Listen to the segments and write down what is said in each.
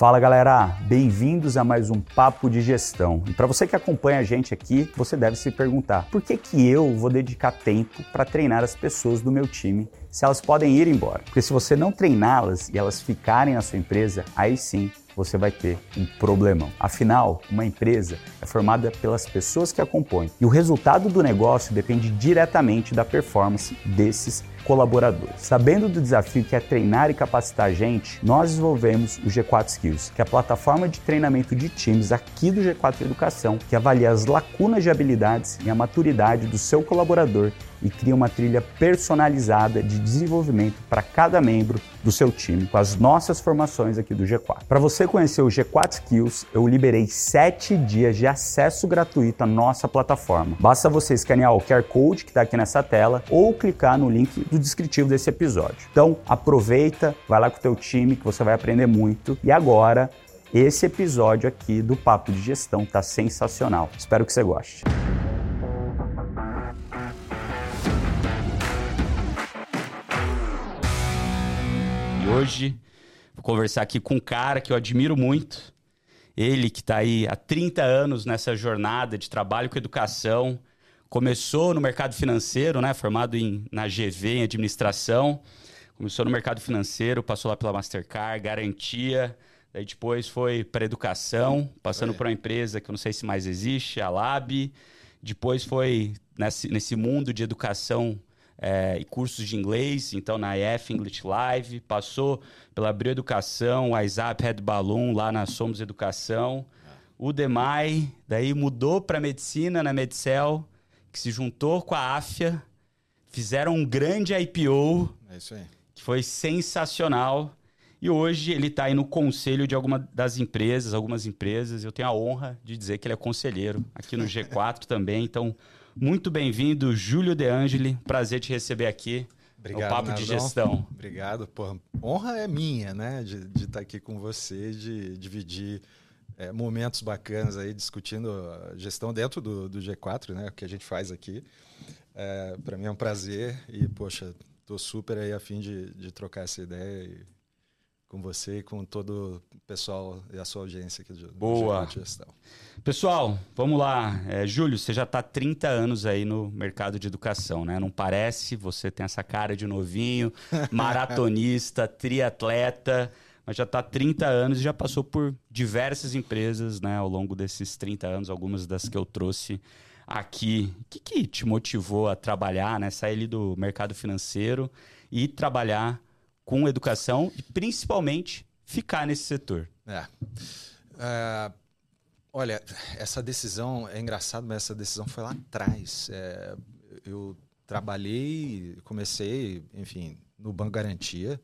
Fala galera, bem-vindos a mais um Papo de Gestão. E para você que acompanha a gente aqui, você deve se perguntar: por que, que eu vou dedicar tempo para treinar as pessoas do meu time se elas podem ir embora? Porque se você não treiná-las e elas ficarem na sua empresa, aí sim você vai ter um problemão. Afinal, uma empresa é formada pelas pessoas que a compõem e o resultado do negócio depende diretamente da performance desses colaboradores. Sabendo do desafio que é treinar e capacitar a gente, nós desenvolvemos o G4 Skills, que é a plataforma de treinamento de times aqui do G4 Educação, que avalia as lacunas de habilidades e a maturidade do seu colaborador e cria uma trilha personalizada de desenvolvimento para cada membro do seu time, com as nossas formações aqui do G4. Para você conhecer o G4 Skills, eu liberei 7 dias de acesso gratuito à nossa plataforma. Basta você escanear o QR Code que está aqui nessa tela ou clicar no link do descritivo desse episódio. Então, aproveita, vai lá com o teu time que você vai aprender muito. E agora, esse episódio aqui do Papo de Gestão tá sensacional. Espero que você goste. Hoje vou conversar aqui com um cara que eu admiro muito. Ele que está aí há 30 anos nessa jornada de trabalho com educação. Começou no mercado financeiro, né? Formado em, na GV, em administração. Começou no mercado financeiro, passou lá pela Mastercard, garantia. Daí depois foi para educação, passando é. por uma empresa que eu não sei se mais existe, a Lab. Depois foi nesse, nesse mundo de educação é, e cursos de inglês, então na EF English Live, passou pela Abril Educação, WhatsApp Red Balloon, lá na Somos Educação, o Demai, daí mudou para medicina na Medicel, que se juntou com a AFIA, fizeram um grande IPO, é isso aí. que foi sensacional. E hoje ele está aí no conselho de alguma das empresas, algumas empresas. Eu tenho a honra de dizer que ele é conselheiro aqui no G4 também. Então, muito bem-vindo, Júlio De Angeli. Prazer te receber aqui Obrigado, no Papo Nardon. de Gestão. Obrigado. Pô, honra é minha, né? De, de estar aqui com você, de dividir é, momentos bacanas aí, discutindo gestão dentro do, do G4, né? O que a gente faz aqui. É, Para mim é um prazer e, poxa, estou super aí a fim de, de trocar essa ideia e com você e com todo o pessoal e a sua audiência aqui do Boa. Gestão. Pessoal, vamos lá. É, Júlio, você já está 30 anos aí no mercado de educação, né? Não parece? Você tem essa cara de novinho, maratonista, triatleta, mas já está 30 anos e já passou por diversas empresas, né? Ao longo desses 30 anos, algumas das que eu trouxe aqui. O que, que te motivou a trabalhar, né? Sair ali do mercado financeiro e trabalhar com educação e principalmente ficar nesse setor? É. é olha, essa decisão é engraçado, mas essa decisão foi lá atrás. É, eu trabalhei, comecei, enfim, no Banco Garantia.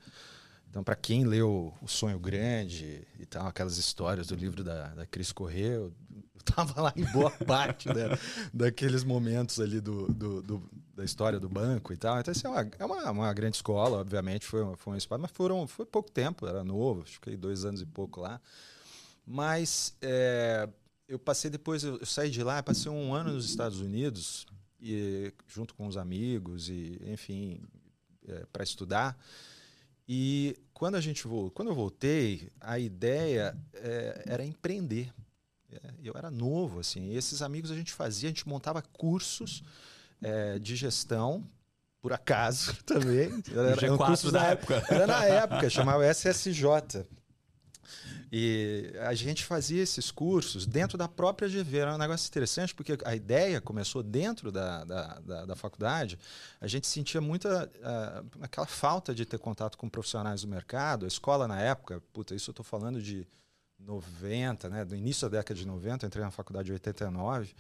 Então, para quem leu O Sonho Grande e tal, aquelas histórias do livro da, da Cris Corrêa, eu estava lá em boa parte da, daqueles momentos ali do, do, do, da história do banco e tal. Então, assim, é uma, é uma, uma grande escola, obviamente, foi, foi um espaço, mas foram, foi pouco tempo, era novo, fiquei dois anos e pouco lá. Mas é, eu passei depois, eu, eu saí de lá, passei um ano nos Estados Unidos, e, junto com os amigos, e enfim, é, para estudar. E quando a gente quando eu voltei, a ideia é, era empreender. Eu era novo, assim. Esses amigos a gente fazia, a gente montava cursos é, de gestão, por acaso também. Era, era um curso da época. Era na época, chamava SSJ. E a gente fazia esses cursos dentro da própria GV. Era um negócio interessante, porque a ideia começou dentro da, da, da, da faculdade. A gente sentia muita uh, aquela falta de ter contato com profissionais do mercado. A escola, na época, puta, isso eu estou falando de 90, né, do início da década de 90, entrei na faculdade em 89.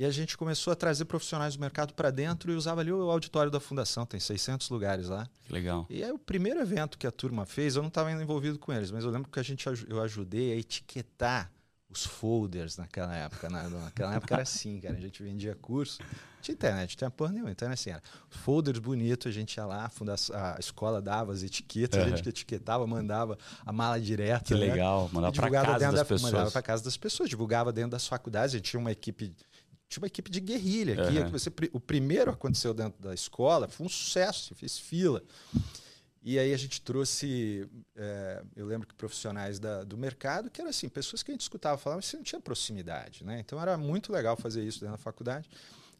E a gente começou a trazer profissionais do mercado para dentro e usava ali o auditório da fundação, tem 600 lugares lá. Que legal. E aí o primeiro evento que a turma fez, eu não estava envolvido com eles, mas eu lembro que a gente eu ajudei a etiquetar os folders naquela época. Né? Naquela época era assim, cara. A gente vendia curso. Tinha internet, tinha porra nenhuma. Então era assim, era folders bonitos, a gente ia lá, a, fundação, a escola dava as etiquetas, uhum. a gente etiquetava, mandava a mala direta. Que né? legal, mandava para casa das da, pessoas. Mandava para casa das pessoas, divulgava dentro das faculdades. A gente tinha uma equipe tinha uma equipe de guerrilha aqui. Uhum. Você, o primeiro aconteceu dentro da escola, foi um sucesso, fez fila. E aí a gente trouxe, é, eu lembro que profissionais da, do mercado, que eram assim, pessoas que a gente escutava falar, mas você não tinha proximidade, né? Então era muito legal fazer isso dentro da faculdade.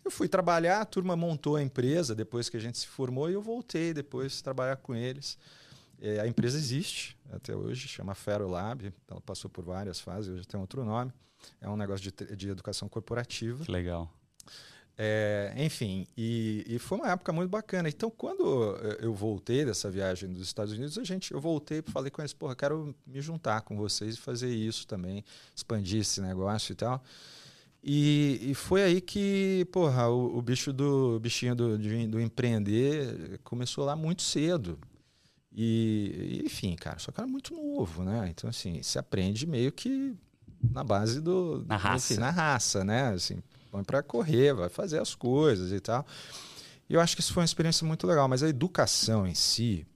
Eu fui trabalhar, a turma montou a empresa depois que a gente se formou e eu voltei depois trabalhar com eles. É, a empresa existe até hoje, chama Ferolab, ela passou por várias fases, hoje tem outro nome. É um negócio de, de educação corporativa. Que legal. É, enfim, e, e, foi uma época muito bacana. Então, quando eu voltei dessa viagem dos Estados Unidos, a gente, eu voltei e falei com eles, porra, quero me juntar com vocês e fazer isso também, expandir esse negócio e tal. E, e foi aí que, porra, o, o bicho do o bichinho do, de, do empreender começou lá muito cedo. E, enfim, cara, só que era muito novo, né? Então, assim, se aprende meio que na base do. Na raça. Enfim, na raça, né? Assim, põe para correr, vai fazer as coisas e tal. E eu acho que isso foi uma experiência muito legal. Mas a educação em si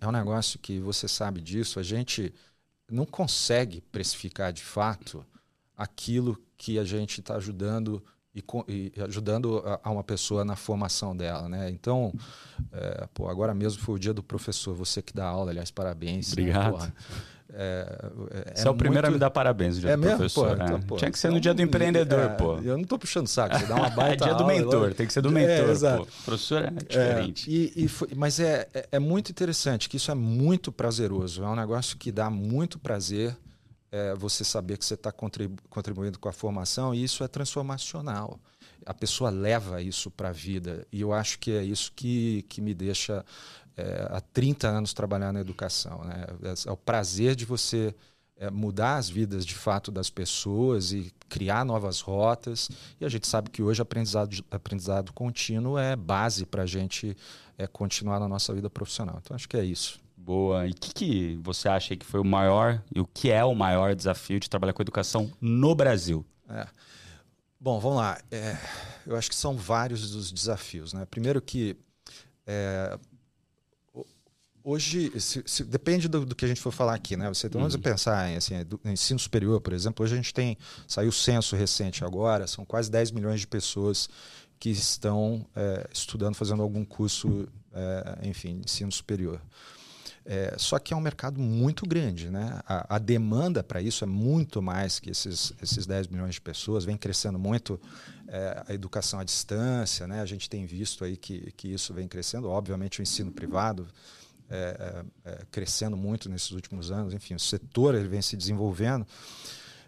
é um negócio que você sabe disso, a gente não consegue precificar de fato aquilo que a gente está ajudando e, e, ajudando a, uma pessoa na formação dela, né? Então, é, pô, agora mesmo foi o dia do professor, você que dá aula, aliás, parabéns. Né? Obrigado. Né? É, é, Você é, é o primeiro muito... a me dar parabéns no dia é do mesmo? professor. Pô, então, né? pô, Tinha que ser no então, dia do empreendedor, é, pô. Eu não estou puxando saco, você dá uma baita É dia do mentor, tem que ser do mentor, pô. Professor é diferente. E, e foi, mas é, é muito interessante, que isso é muito prazeroso. É um negócio que dá muito prazer você saber que você está contribu contribuindo com a formação e isso é transformacional. A pessoa leva isso para a vida e eu acho que é isso que, que me deixa é, há 30 anos trabalhar na educação. Né? É, é o prazer de você é, mudar as vidas de fato das pessoas e criar novas rotas. E a gente sabe que hoje aprendizado, aprendizado contínuo é base para a gente é, continuar na nossa vida profissional. Então acho que é isso. Boa. E o que, que você acha que foi o maior e o que é o maior desafio de trabalhar com educação no Brasil? É. Bom, vamos lá. É, eu acho que são vários os desafios. Né? Primeiro que é, Hoje, se, se, depende do, do, que a gente for falar aqui, né? Você vamos uhum. pensar em assim, do, ensino superior, por exemplo. Hoje a gente tem saiu o censo recente agora, são quase 10 milhões de pessoas que estão é, estudando, fazendo algum curso, é, enfim, ensino superior. É, só que é um mercado muito grande, né? A, a demanda para isso é muito mais que esses, esses 10 milhões de pessoas, vem crescendo muito é, a educação à distância, né? A gente tem visto aí que, que isso vem crescendo, obviamente o ensino privado é, é, é, crescendo muito nesses últimos anos. Enfim, o setor ele vem se desenvolvendo.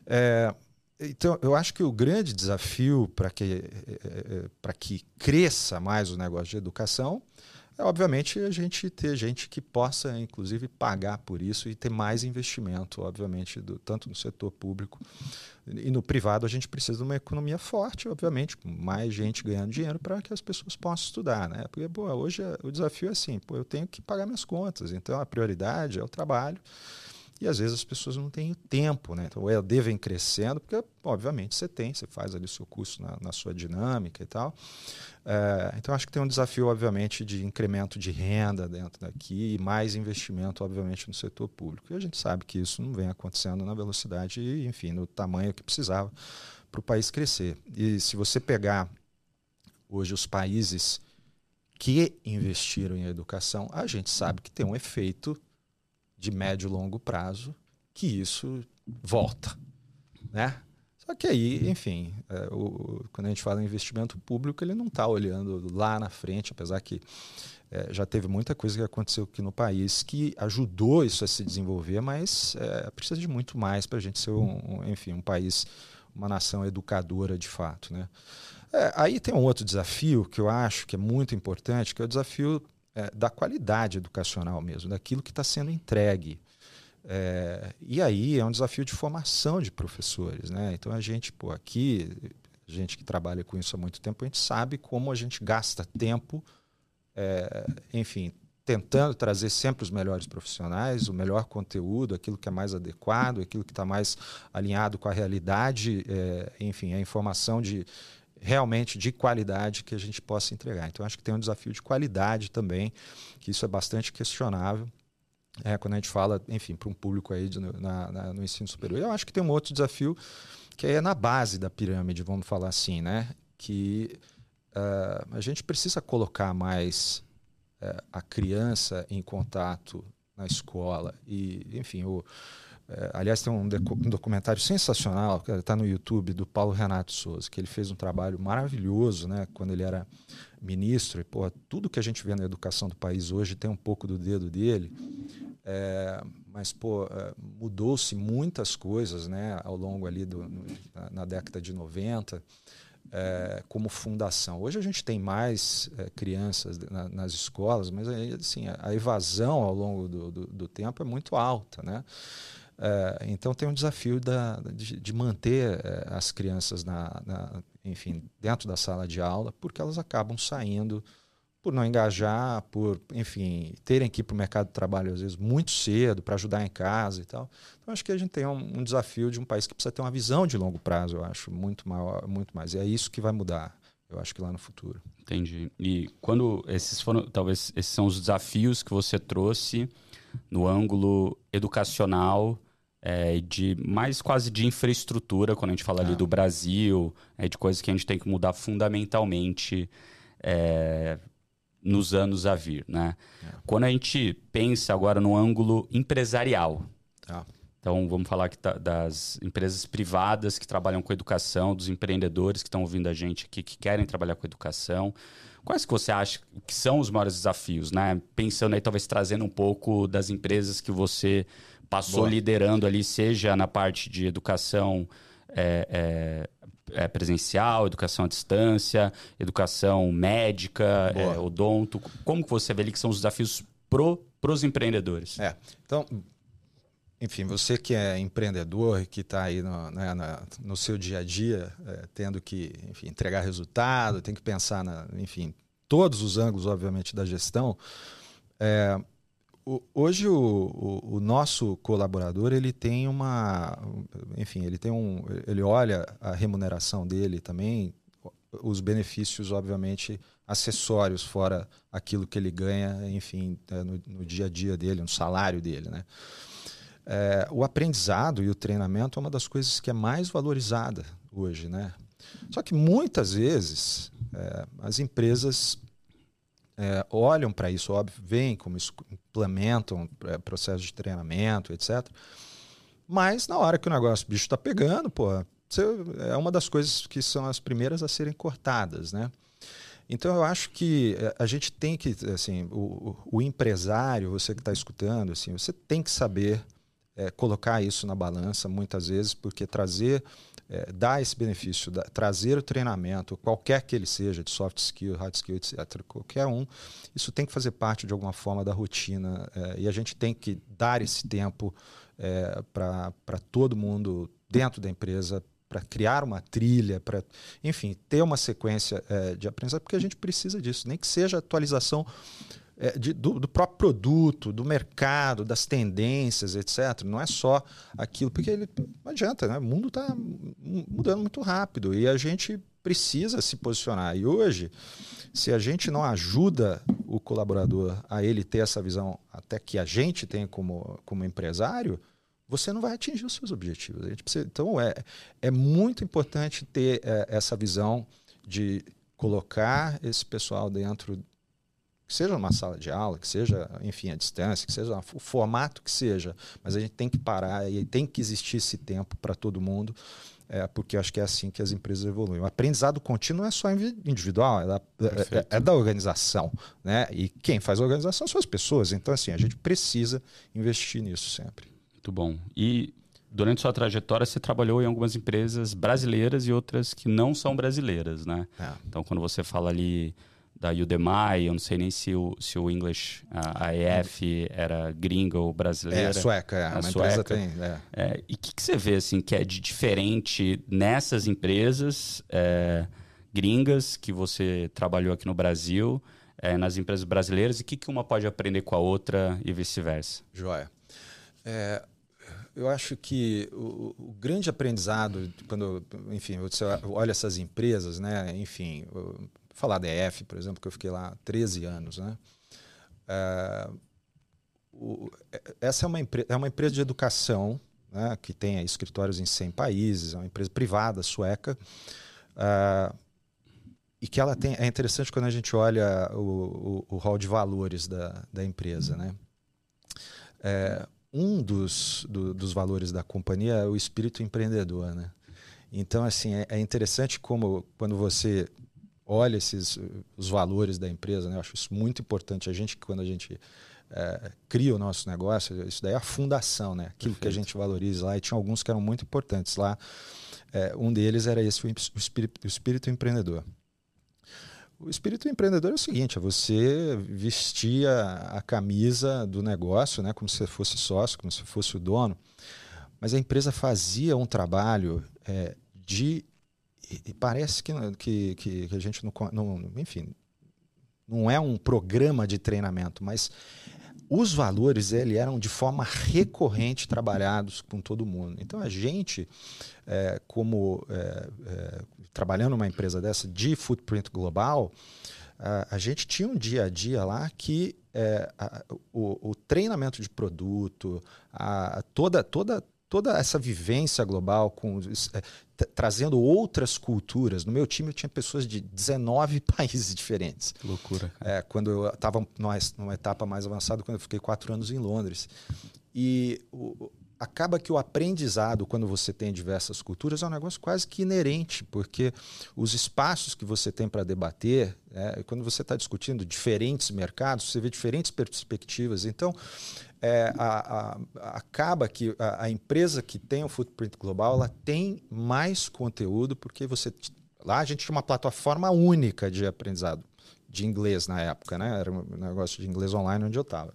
É, então, eu acho que o grande desafio para que, é, para que cresça mais o negócio de educação é, obviamente, a gente ter gente que possa, inclusive, pagar por isso e ter mais investimento, obviamente, do, tanto no setor público e no privado. A gente precisa de uma economia forte, obviamente, com mais gente ganhando dinheiro para que as pessoas possam estudar. Né? Porque pô, hoje o desafio é assim: pô, eu tenho que pagar minhas contas, então a prioridade é o trabalho. E às vezes as pessoas não têm tempo, né? Então o EAD vem crescendo, porque obviamente você tem, você faz ali o seu curso na, na sua dinâmica e tal. É, então acho que tem um desafio, obviamente, de incremento de renda dentro daqui e mais investimento, obviamente, no setor público. E a gente sabe que isso não vem acontecendo na velocidade e, enfim, no tamanho que precisava para o país crescer. E se você pegar hoje os países que investiram em educação, a gente sabe que tem um efeito de médio e longo prazo que isso volta, né? Só que aí, enfim, é, o, quando a gente fala em investimento público, ele não está olhando lá na frente, apesar que é, já teve muita coisa que aconteceu aqui no país que ajudou isso a se desenvolver, mas é, precisa de muito mais para a gente ser, um, um, enfim, um país, uma nação educadora de fato, né? É, aí tem um outro desafio que eu acho que é muito importante, que é o desafio é, da qualidade educacional mesmo, daquilo que está sendo entregue. É, e aí é um desafio de formação de professores. Né? Então a gente, pô, aqui, gente que trabalha com isso há muito tempo, a gente sabe como a gente gasta tempo, é, enfim, tentando trazer sempre os melhores profissionais, o melhor conteúdo, aquilo que é mais adequado, aquilo que está mais alinhado com a realidade, é, enfim, a informação de, realmente de qualidade que a gente possa entregar. Então, acho que tem um desafio de qualidade também, que isso é bastante questionável. É, quando a gente fala, enfim, para um público aí de, na, na, no ensino superior. Eu acho que tem um outro desafio que é na base da pirâmide, vamos falar assim, né? Que uh, a gente precisa colocar mais é, a criança em contato na escola e, enfim, o, é, aliás, tem um, um, documentário sensacional, que está no YouTube, do Paulo Renato Souza, que ele fez um trabalho maravilhoso né, quando ele era ministro. E, pô, tudo que a gente vê na educação do país hoje tem um pouco do dedo dele. É, mas, pô, é, mudou-se muitas coisas né, ao longo ali do, no, na, década de 90. É, como fundação. Hoje a gente tem mais é, crianças na, nas escolas, mas assim, a, a evasão ao longo do, do, do, tempo é muito alta. Né? É, então tem um desafio da, de, de manter é, as crianças na, na, enfim, dentro da sala de aula, porque elas acabam saindo por não engajar, por, enfim, terem que ir para o mercado de trabalho às vezes muito cedo para ajudar em casa e tal. Então acho que a gente tem um, um, desafio de um país que precisa ter uma visão de longo prazo, eu acho, muito maior, muito mais. E é isso que vai mudar, eu acho que lá no futuro. Entendi. E quando esses foram, talvez esses são os desafios que você trouxe no ângulo educacional é, de mais quase de infraestrutura, quando a gente fala ali ah. do Brasil, é, de coisas que a gente tem que mudar fundamentalmente é, nos anos a vir. Né? É. Quando a gente pensa agora no ângulo empresarial, ah. então vamos falar que tá, das empresas privadas que trabalham com educação, dos empreendedores que estão ouvindo a gente aqui, que querem trabalhar com educação. Quais que você acha que são os maiores desafios, né? Pensando aí, talvez trazendo um pouco das empresas que você passou Boa. liderando ali, seja na parte de educação é, é, é, presencial, educação à distância, educação médica, é, odonto. Como que você vê ali que são os desafios para os empreendedores? É, então, enfim, você que é empreendedor, que está aí no, né, na, no, seu dia a dia, é, tendo que enfim, entregar resultado, tem que pensar, na, enfim, todos os ângulos, obviamente, da gestão, é, hoje o, o, o, nosso colaborador ele tem uma enfim ele tem um ele olha a remuneração dele também os benefícios obviamente acessórios fora aquilo que ele ganha enfim é, no, no dia a dia dele no salário dele né? É, o aprendizado e o treinamento é uma das coisas que é mais valorizada hoje né? Só que muitas vezes é, as empresas é, olham para isso, óbvio, veem como implementam é, processos de treinamento, etc. Mas na hora que o negócio o bicho está pegando, pô, é uma das coisas que são as primeiras a serem cortadas, né? Então eu acho que é, a gente tem que, assim, o, o empresário, você que está escutando, assim, você tem que saber é, colocar isso na balança muitas vezes, porque trazer é, dar esse benefício, da, trazer o treinamento, qualquer que ele seja, de soft skill, hard skill, etc., qualquer um, isso tem que fazer parte de alguma forma da rotina é, e a gente tem que dar esse tempo é, para todo mundo dentro da empresa para criar uma trilha, para, enfim, ter uma sequência é, de aprendizagem, porque a gente precisa disso, nem que seja atualização é, de, do, do, próprio produto, do mercado, das tendências, etc. Não é só aquilo, porque ele, não adianta, né? o mundo está mudando muito rápido e a gente precisa se posicionar. E hoje, se a gente não ajuda o colaborador a ele ter essa visão, até que a gente tem como, como empresário, você não vai atingir os seus objetivos. Precisa, então, é, é muito importante ter é, essa visão de colocar esse pessoal dentro que seja numa sala de aula, que seja, enfim, à distância, que seja o formato que seja, mas a gente tem que parar e tem que existir esse tempo para todo mundo, é, porque acho que é assim que as empresas evoluem. O aprendizado contínuo é só individual, é da, é, é, é da organização, né? E quem faz a organização são as pessoas. Então, assim, a gente precisa investir nisso sempre. Muito bom. E durante sua trajetória você trabalhou em algumas empresas brasileiras e outras que não são brasileiras, né? É. Então, quando você fala ali da Udemy, eu não sei nem se o, se o English, a, a EF era gringa ou brasileira. É, sueca, é. A uma sueca. tem. É. É, e o que, que, você vê assim, que é de diferente nessas empresas é, gringas que você trabalhou aqui no Brasil, é, nas empresas brasileiras, e o que, que uma pode aprender com a outra e vice-versa? Joia. É, eu acho que o, o, grande aprendizado, quando, enfim, você olha essas empresas, né, enfim, falar da EF, por exemplo, que eu fiquei lá 13 anos, né? É, o, é, essa é uma, é uma empresa de educação né, que tem escritórios em 100 países, é uma empresa privada sueca. É, e que ela tem. É interessante quando a gente olha o, o, o hall de valores da, da empresa, né? É, um dos, do, dos valores da companhia é o espírito empreendedor, né? Então, assim, é, é interessante como quando você olha esses os valores da empresa, né? Eu acho isso muito importante. A gente, quando a gente é, cria o nosso negócio, isso daí é a fundação, né? Aquilo Perfeito. que a gente valoriza lá. E tinha alguns que eram muito importantes lá. É, um deles era esse, o espírito, o espírito empreendedor. O espírito empreendedor é o seguinte: é você vestir a, a, camisa do negócio, né, como se fosse sócio, como se fosse o dono, mas a empresa fazia um trabalho é, de. E parece que, que, que a gente não, não. Enfim, não é um programa de treinamento, mas os valores ele eram de forma recorrente trabalhados com todo mundo. Então a gente, é, como é, é, trabalhando numa empresa dessa de footprint global, a, a gente tinha um dia a dia lá que é, a, o, o, treinamento de produto, a, toda, toda, toda essa vivência global com é, trazendo outras culturas. No meu time eu tinha pessoas de 19 países diferentes. Que loucura. É, quando eu estava numa, numa, etapa mais avançada, quando eu fiquei quatro anos em Londres. E o, acaba que o aprendizado, quando você tem diversas culturas, é um negócio quase que inerente, porque os espaços que você tem para debater, é, quando você está discutindo diferentes mercados, você vê diferentes perspectivas. Então, é, a, a, acaba que a, a, empresa que tem o footprint global ela tem mais conteúdo porque você lá a gente tinha uma plataforma única de aprendizado de inglês na época, né? Era um negócio de inglês online onde eu estava.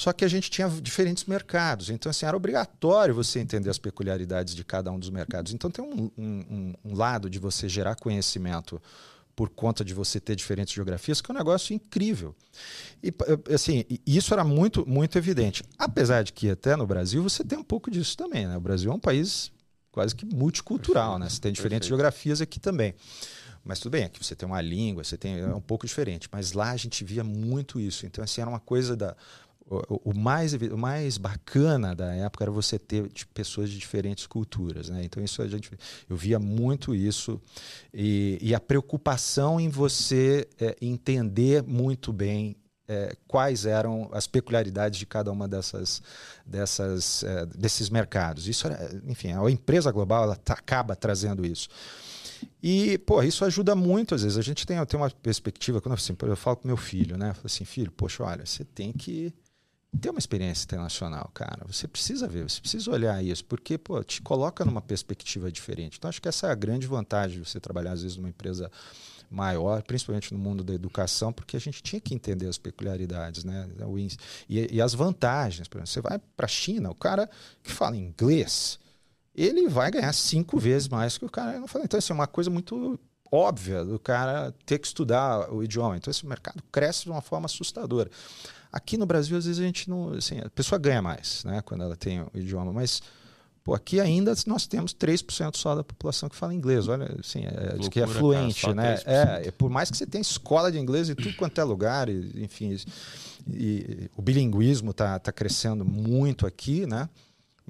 Só que a gente tinha diferentes mercados, então assim, era obrigatório você entender as peculiaridades de cada um dos mercados. Então tem um, um, um lado de você gerar conhecimento por conta de você ter diferentes geografias, que é um negócio incrível. E assim, isso era muito, muito evidente. Apesar de que até no Brasil você tem um pouco disso também. Né? O Brasil é um país quase que multicultural, Perfeito. né? Você tem diferentes Perfeito. geografias aqui também. Mas tudo bem, aqui você tem uma língua, você tem é um pouco diferente. Mas lá a gente via muito isso. Então, assim, era uma coisa da o, mais, o mais bacana da época era você ter de pessoas de diferentes culturas. Né? Então, isso a gente, eu via muito isso. E, e a preocupação em você é, entender muito bem é, quais eram as peculiaridades de cada uma dessas, dessas é, desses mercados. Isso, enfim, a empresa global ela acaba trazendo isso. E, pô, isso ajuda muito, às vezes. A gente tem, tem uma perspectiva, quando assim, eu falo com meu filho, né? Eu falo assim, filho, poxa, olha, você tem que ter uma experiência internacional, cara. Você precisa ver, você precisa olhar isso, porque pô, te coloca numa perspectiva diferente. Então, acho que essa é a grande vantagem de você trabalhar, às vezes, numa empresa maior, principalmente no mundo da educação, porque a gente tinha que entender as peculiaridades, né? E, e as vantagens. Por exemplo, você vai para a China, o cara que fala inglês, ele vai ganhar cinco vezes mais que o cara não fala. Então, assim, é uma coisa muito óbvia do cara ter que estudar o idioma. Então, esse mercado cresce de uma forma assustadora. Aqui no Brasil, às vezes, a gente não. Assim, a pessoa ganha mais né, quando ela tem o idioma, mas pô, aqui ainda nós temos 3% só da população que fala inglês. Olha, assim, é, Loucura, que é fluente, cara, né? É, por mais que você tenha escola de inglês em tudo quanto é lugar, e, enfim, e, e, o bilinguismo está tá crescendo muito aqui, né?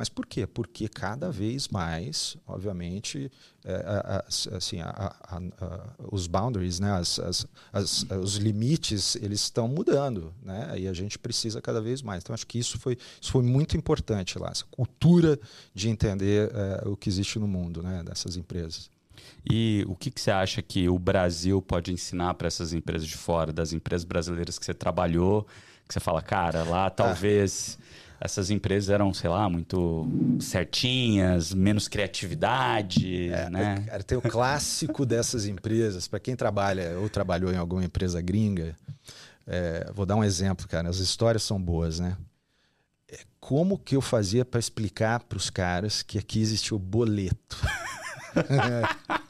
Mas por quê? Porque cada vez mais, obviamente, é, assim, a, a, a, os boundaries, né, as, as, as, os limites, eles estão mudando, né? E a gente precisa cada vez mais. Então, acho que isso foi, isso foi muito importante lá, essa cultura de entender é, o que existe no mundo, né, dessas empresas. E o que, que você acha que o Brasil pode ensinar para essas empresas de fora, das empresas brasileiras que você trabalhou, que você fala, cara, lá ah. talvez. Ah essas empresas eram, sei lá, muito certinhas, menos criatividade, é, né? Cara, tem o clássico dessas empresas, para quem trabalha ou trabalhou em alguma empresa gringa, é, vou dar um exemplo, cara, as histórias são boas, né? É, como que eu fazia para explicar para os caras que aqui existe o boleto?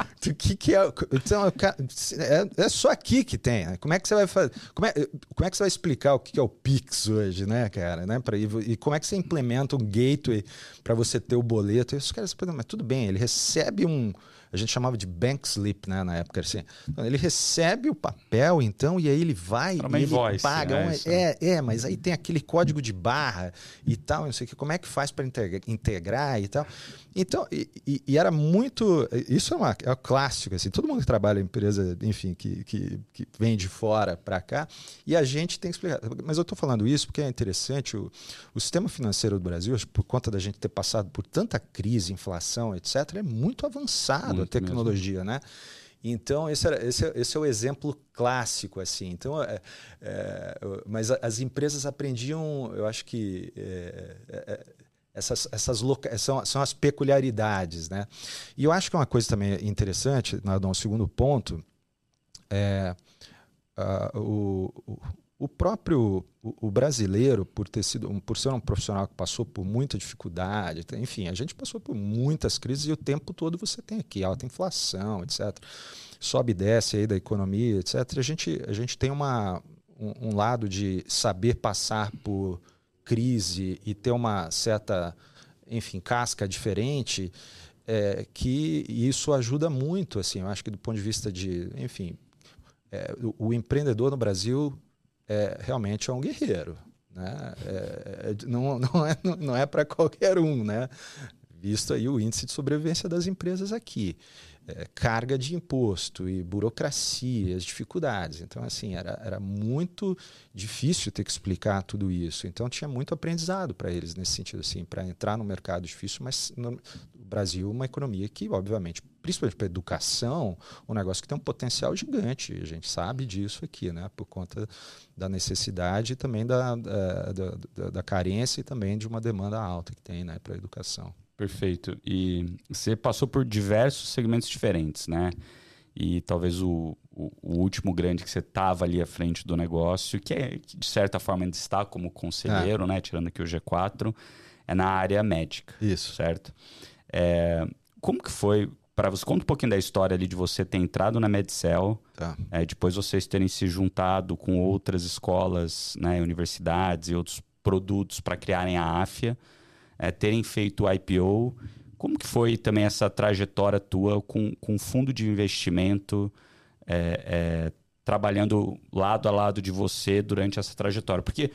O que, que é, então, é, é só aqui que tem. Né? Como é que você vai fazer? Como é, como é que você vai explicar o que é o Pix hoje, né, cara? Né? Pra, e, como é que você implementa um gateway para você ter o boleto? E os caras mas tudo bem, ele recebe um. a gente chamava de bank slip, né, na época assim. Então, ele recebe o papel, então, e aí ele vai e ele invoice, paga. Né, um, é, é, mas aí tem aquele código de barra e tal, não sei o que. Como é que faz para integrar e tal? Então, e, e, e, era muito. Isso é, uma, é um clássico, assim. Todo mundo que trabalha em empresa, enfim, que, que, que vem de fora para cá, e a gente tem que explicar. Mas eu estou falando isso porque é interessante. O, o sistema financeiro do Brasil, por conta da gente ter passado por tanta crise, inflação, etc., é muito avançado muito a tecnologia, mesmo. né? Então, esse, era, esse, é, esse, é o exemplo clássico, assim. Então, é, é, mas as empresas aprendiam, eu acho que é, é, é essas, essas são, são as peculiaridades. Né? E eu acho que uma coisa também interessante, no segundo ponto, é uh, o, o próprio o, o, brasileiro, por ter sido, por ser um profissional que passou por muita dificuldade, enfim, a gente passou por muitas crises e o tempo todo você tem aqui alta inflação, etc. Sobe e desce aí da economia, etc. A gente, a gente tem uma, um, um lado de saber passar por crise e ter uma certa, enfim, casca diferente, é, que isso ajuda muito, assim, eu acho que do ponto de vista de, enfim, é, o, o, empreendedor no Brasil é, realmente é um guerreiro, né? É, é não, não é, não é para qualquer um, né? Visto aí o índice de sobrevivência das empresas aqui é, carga de imposto e burocracia, as dificuldades. Então, assim, era, era muito difícil ter que explicar tudo isso. Então, tinha muito aprendizado para eles nesse sentido, assim, para entrar no mercado difícil, mas no Brasil, uma economia que, obviamente, principalmente para educação, um negócio que tem um potencial gigante. A gente sabe disso aqui, né? Por conta da necessidade e também da, da, da, da carência e também de uma demanda alta que tem né, para a educação. Perfeito. E você passou por diversos segmentos diferentes, né? E talvez o, o, o último grande que você estava ali à frente do negócio, que, é, que de certa forma ainda está como conselheiro, é. né? Tirando aqui o G4, é na área médica. Isso. Certo? É, como que foi para você? Conta um pouquinho da história ali de você ter entrado na Medcel, tá. é, depois vocês terem se juntado com outras escolas, né, universidades e outros produtos para criarem a AFIA é, terem feito o IPO. Como que foi também essa trajetória tua com, com fundo de investimento é, é, trabalhando lado a lado de você durante essa trajetória? Porque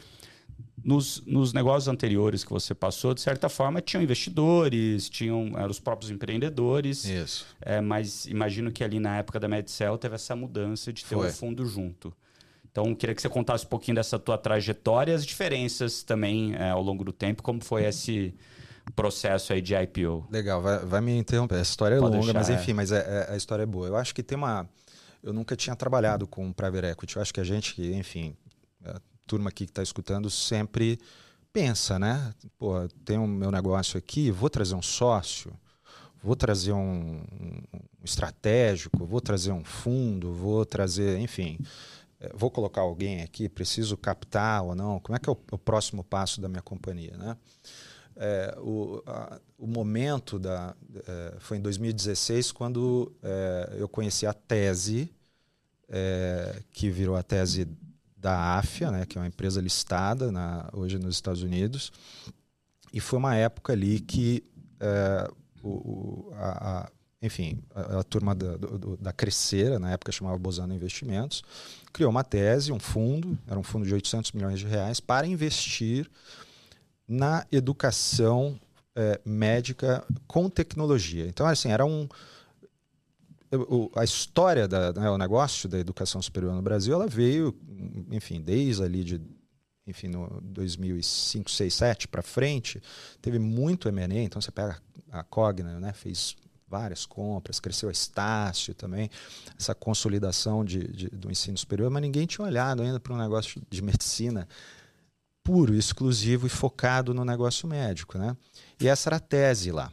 nos, nos negócios anteriores que você passou, de certa forma, tinham investidores, tinham eram os próprios empreendedores. Isso. É, mas imagino que ali na época da Medcel teve essa mudança de ter o um fundo junto. Então, queria que você contasse um pouquinho dessa tua trajetória e as diferenças também é, ao longo do tempo, como foi esse processo aí de IPO. Legal, vai, vai me interromper. A história é Pode longa, deixar, mas enfim, é. mas é, é, a história é boa. Eu acho que tem uma. Eu nunca tinha trabalhado com private equity. Eu acho que a gente, enfim, a turma aqui que está escutando sempre pensa, né? Pô, tem o um meu negócio aqui, vou trazer um sócio, vou trazer um, um estratégico, vou trazer um fundo, vou trazer, enfim. É, vou colocar alguém aqui, preciso captar ou não? Como é que é o, o próximo passo da minha companhia, né? É, o, a, o momento da é, foi em 2016 quando é, eu conheci a tese que virou a tese da AFIA, né, que é uma empresa listada na, hoje nos Estados Unidos, e foi uma época ali que o, a, enfim, a, a turma da, do, da Crescera, na época chamava Bozano Investimentos, criou uma tese, um fundo, era um fundo de 800 milhões de reais, para investir na educação é, médica com tecnologia. Então, assim, era um. a história da, né, negócio da educação superior no Brasil, ela veio, enfim, desde ali de enfim, no 2005, 6, 7 para frente, teve muito M&A, então você pega a Cogna, né, fez várias compras, cresceu a Estácio também, essa consolidação de, de, do ensino superior, mas ninguém tinha olhado ainda para um negócio de medicina puro, exclusivo e focado no negócio médico. Né? E essa era a tese lá.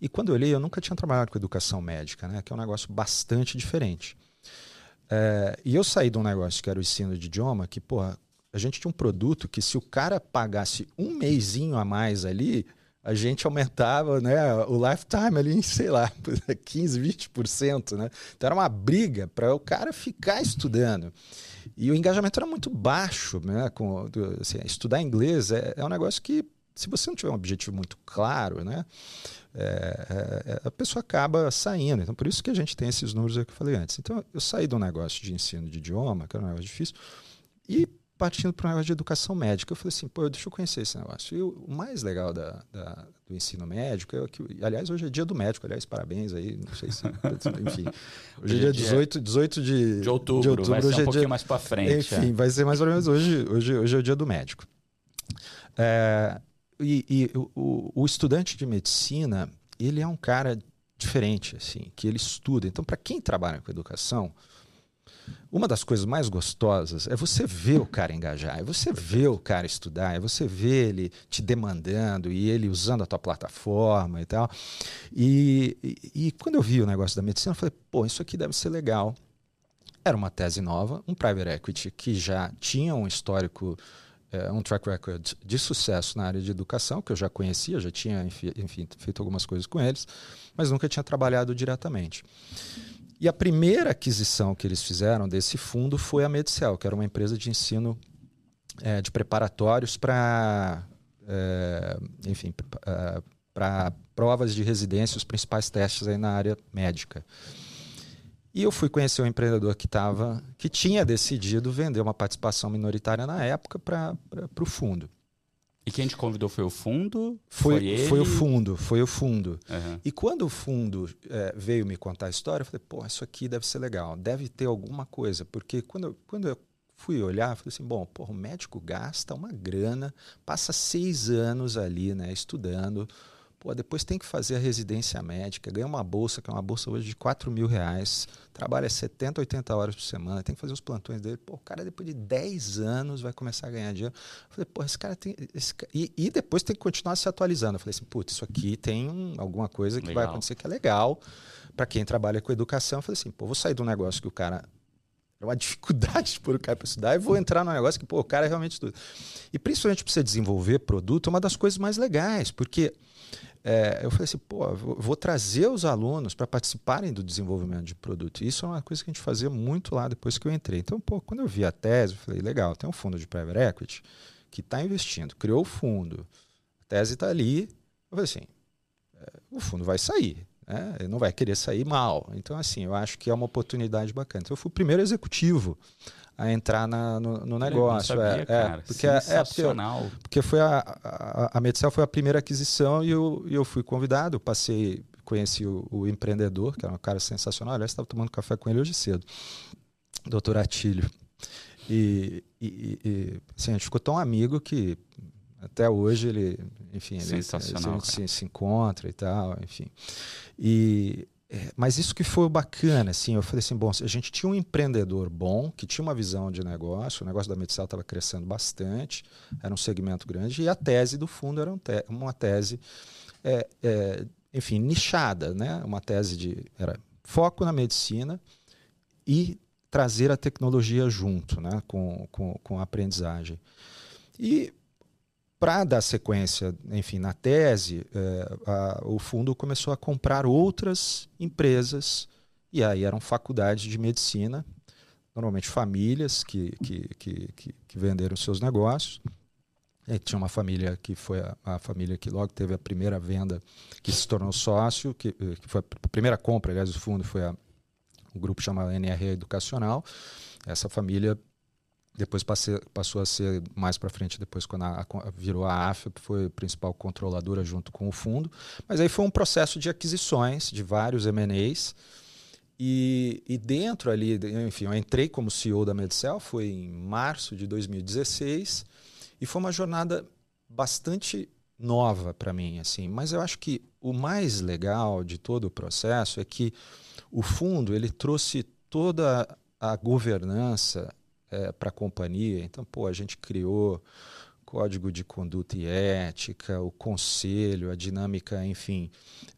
E quando eu li, eu nunca tinha trabalhado com educação médica, né? que é um negócio bastante diferente. É, e eu saí de um negócio que era o ensino de idioma, que, porra, a gente tinha um produto que se o cara pagasse um mêsinho a mais ali, a gente aumentava né, o lifetime ali em, sei lá, 15, 20%. Né? Então era uma briga para o cara ficar estudando. E o engajamento era muito baixo. Né? Com, assim, estudar inglês é, é um negócio que se você não tiver um objetivo muito claro, né, é, é, a pessoa acaba saindo. Então, por isso que a gente tem esses números que eu falei antes. Então, eu saí do negócio de ensino de idioma, que era um negócio difícil, e partindo para um negócio de educação médica. Eu falei assim, pô, deixa eu conhecer esse negócio. E o mais legal da, da, do ensino médico é que, aliás, hoje é dia do médico, aliás, parabéns aí, não sei se, enfim. Hoje, é dia 18, 18 de, de outubro, de outubro vai ser um é pouquinho dia, mais para frente. Enfim, é. vai ser mais ou menos hoje, hoje, hoje é o dia do médico. É, e, e o, o estudante de medicina, ele é um cara diferente, assim, que ele estuda. Então, para quem trabalha com educação, uma das coisas mais gostosas é você ver o cara engajar, é você ver o cara estudar, é você ver ele te demandando e ele usando a tua plataforma e tal. E, e, e quando eu vi o negócio da medicina, eu falei, pô, isso aqui deve ser legal. Era uma tese nova, um private equity que já tinha um histórico, é, um track record de sucesso na área de educação, que eu já conhecia, já tinha, enfim, feito algumas coisas com eles, mas nunca tinha trabalhado diretamente. E a primeira aquisição que eles fizeram desse fundo foi a Medicel, que era uma empresa de ensino é, de preparatórios para, é, enfim, para provas de residência, os principais testes aí na área médica. E eu fui conhecer um empreendedor que tava, que tinha decidido vender uma participação minoritária na época para o fundo. E quem te convidou foi o fundo? Foi, foi, ele? foi o fundo, foi o fundo. Uhum. E quando o fundo é, veio me contar a história, eu falei, pô, isso aqui deve ser legal, deve ter alguma coisa. Porque quando eu, quando eu fui olhar, falei assim, bom, porra, o médico gasta uma grana, passa seis anos ali, né, estudando, Pô, depois tem que fazer a residência médica, ganha uma bolsa, que é uma bolsa hoje de 4 mil reais, trabalha 70, 80 horas por semana, tem que fazer os plantões dele. Pô, o cara depois de 10 anos vai começar a ganhar dinheiro. Eu falei, pô, esse cara tem. Esse... E, e, depois tem que continuar se atualizando. Eu falei assim, putz, isso aqui tem um, alguma coisa que legal. vai acontecer que é legal para quem trabalha com educação. Eu falei assim, pô, vou sair de um negócio que o cara é uma dificuldade por o cara para estudar e vou entrar num negócio que pô, o cara realmente estuda. E principalmente para você desenvolver produto é uma das coisas mais legais, porque é, eu falei assim, pô, vou trazer os alunos para participarem do desenvolvimento de produto. Isso é uma coisa que a gente fazia muito lá depois que eu entrei. Então, pô, quando eu vi a tese, eu falei, legal, tem um fundo de private equity que está investindo, criou o fundo, a tese está ali. Eu falei assim, é, o fundo vai sair, né? ele não vai querer sair mal. Então, assim, eu acho que é uma oportunidade bacana. Então, eu fui o primeiro executivo a entrar na, no, no negócio. Sabia, é, é, porque, é, é porque, porque foi a, a, a Medicel foi a primeira aquisição e eu, eu fui convidado, passei, conheci o, o empreendedor, que era um cara sensacional, aliás, estava tomando café com ele hoje cedo, doutor Atílio. E, e, e assim, a gente ficou tão amigo que até hoje ele, enfim, ele, Sensacional, ele se, se, encontra e tal, enfim. E, é, mas isso que foi bacana, assim, eu falei assim, bom, a gente tinha um empreendedor bom, que tinha uma visão de negócio, o negócio da Medicel estava crescendo bastante, era um segmento grande, e a tese do fundo era um te uma tese, é, é, enfim, nichada, né? uma tese de era foco na medicina e trazer a tecnologia junto né? com, com, com a aprendizagem. E para dar sequência, enfim, na tese, é, a, o fundo começou a comprar outras empresas, e aí eram faculdades de medicina, normalmente famílias que, que, que, que, que venderam seus negócios. E tinha uma família que foi a, a, família que logo teve a primeira venda, que se tornou sócio, que, que foi a primeira compra, aliás, do fundo foi a, um grupo chamado NRE Educacional. Essa família depois passei, passou a ser mais para frente, depois quando a, a, virou a AFIP, foi principal controladora junto com o fundo. Mas aí foi um processo de aquisições de vários M&As. E, e dentro ali, enfim, eu entrei como CEO da Medicel, foi em março de 2016, e foi uma jornada bastante nova para mim, assim. Mas eu acho que o mais legal de todo o processo é que o fundo ele trouxe toda a governança é, para a companhia. Então, pô, a gente criou código de conduta e ética, o conselho, a dinâmica, enfim,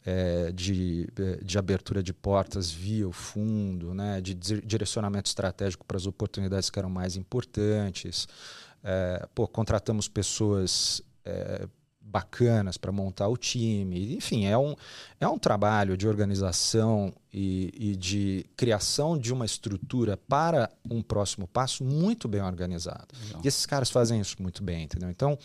é, de, de abertura de portas via o fundo, né, de direcionamento estratégico para as oportunidades que eram mais importantes. É, pô, contratamos pessoas é, bacanas para montar o time. Enfim, é um, é um trabalho de organização e, e, de criação de uma estrutura para um próximo passo muito bem organizado. Legal. E esses caras fazem isso muito bem, entendeu? Então,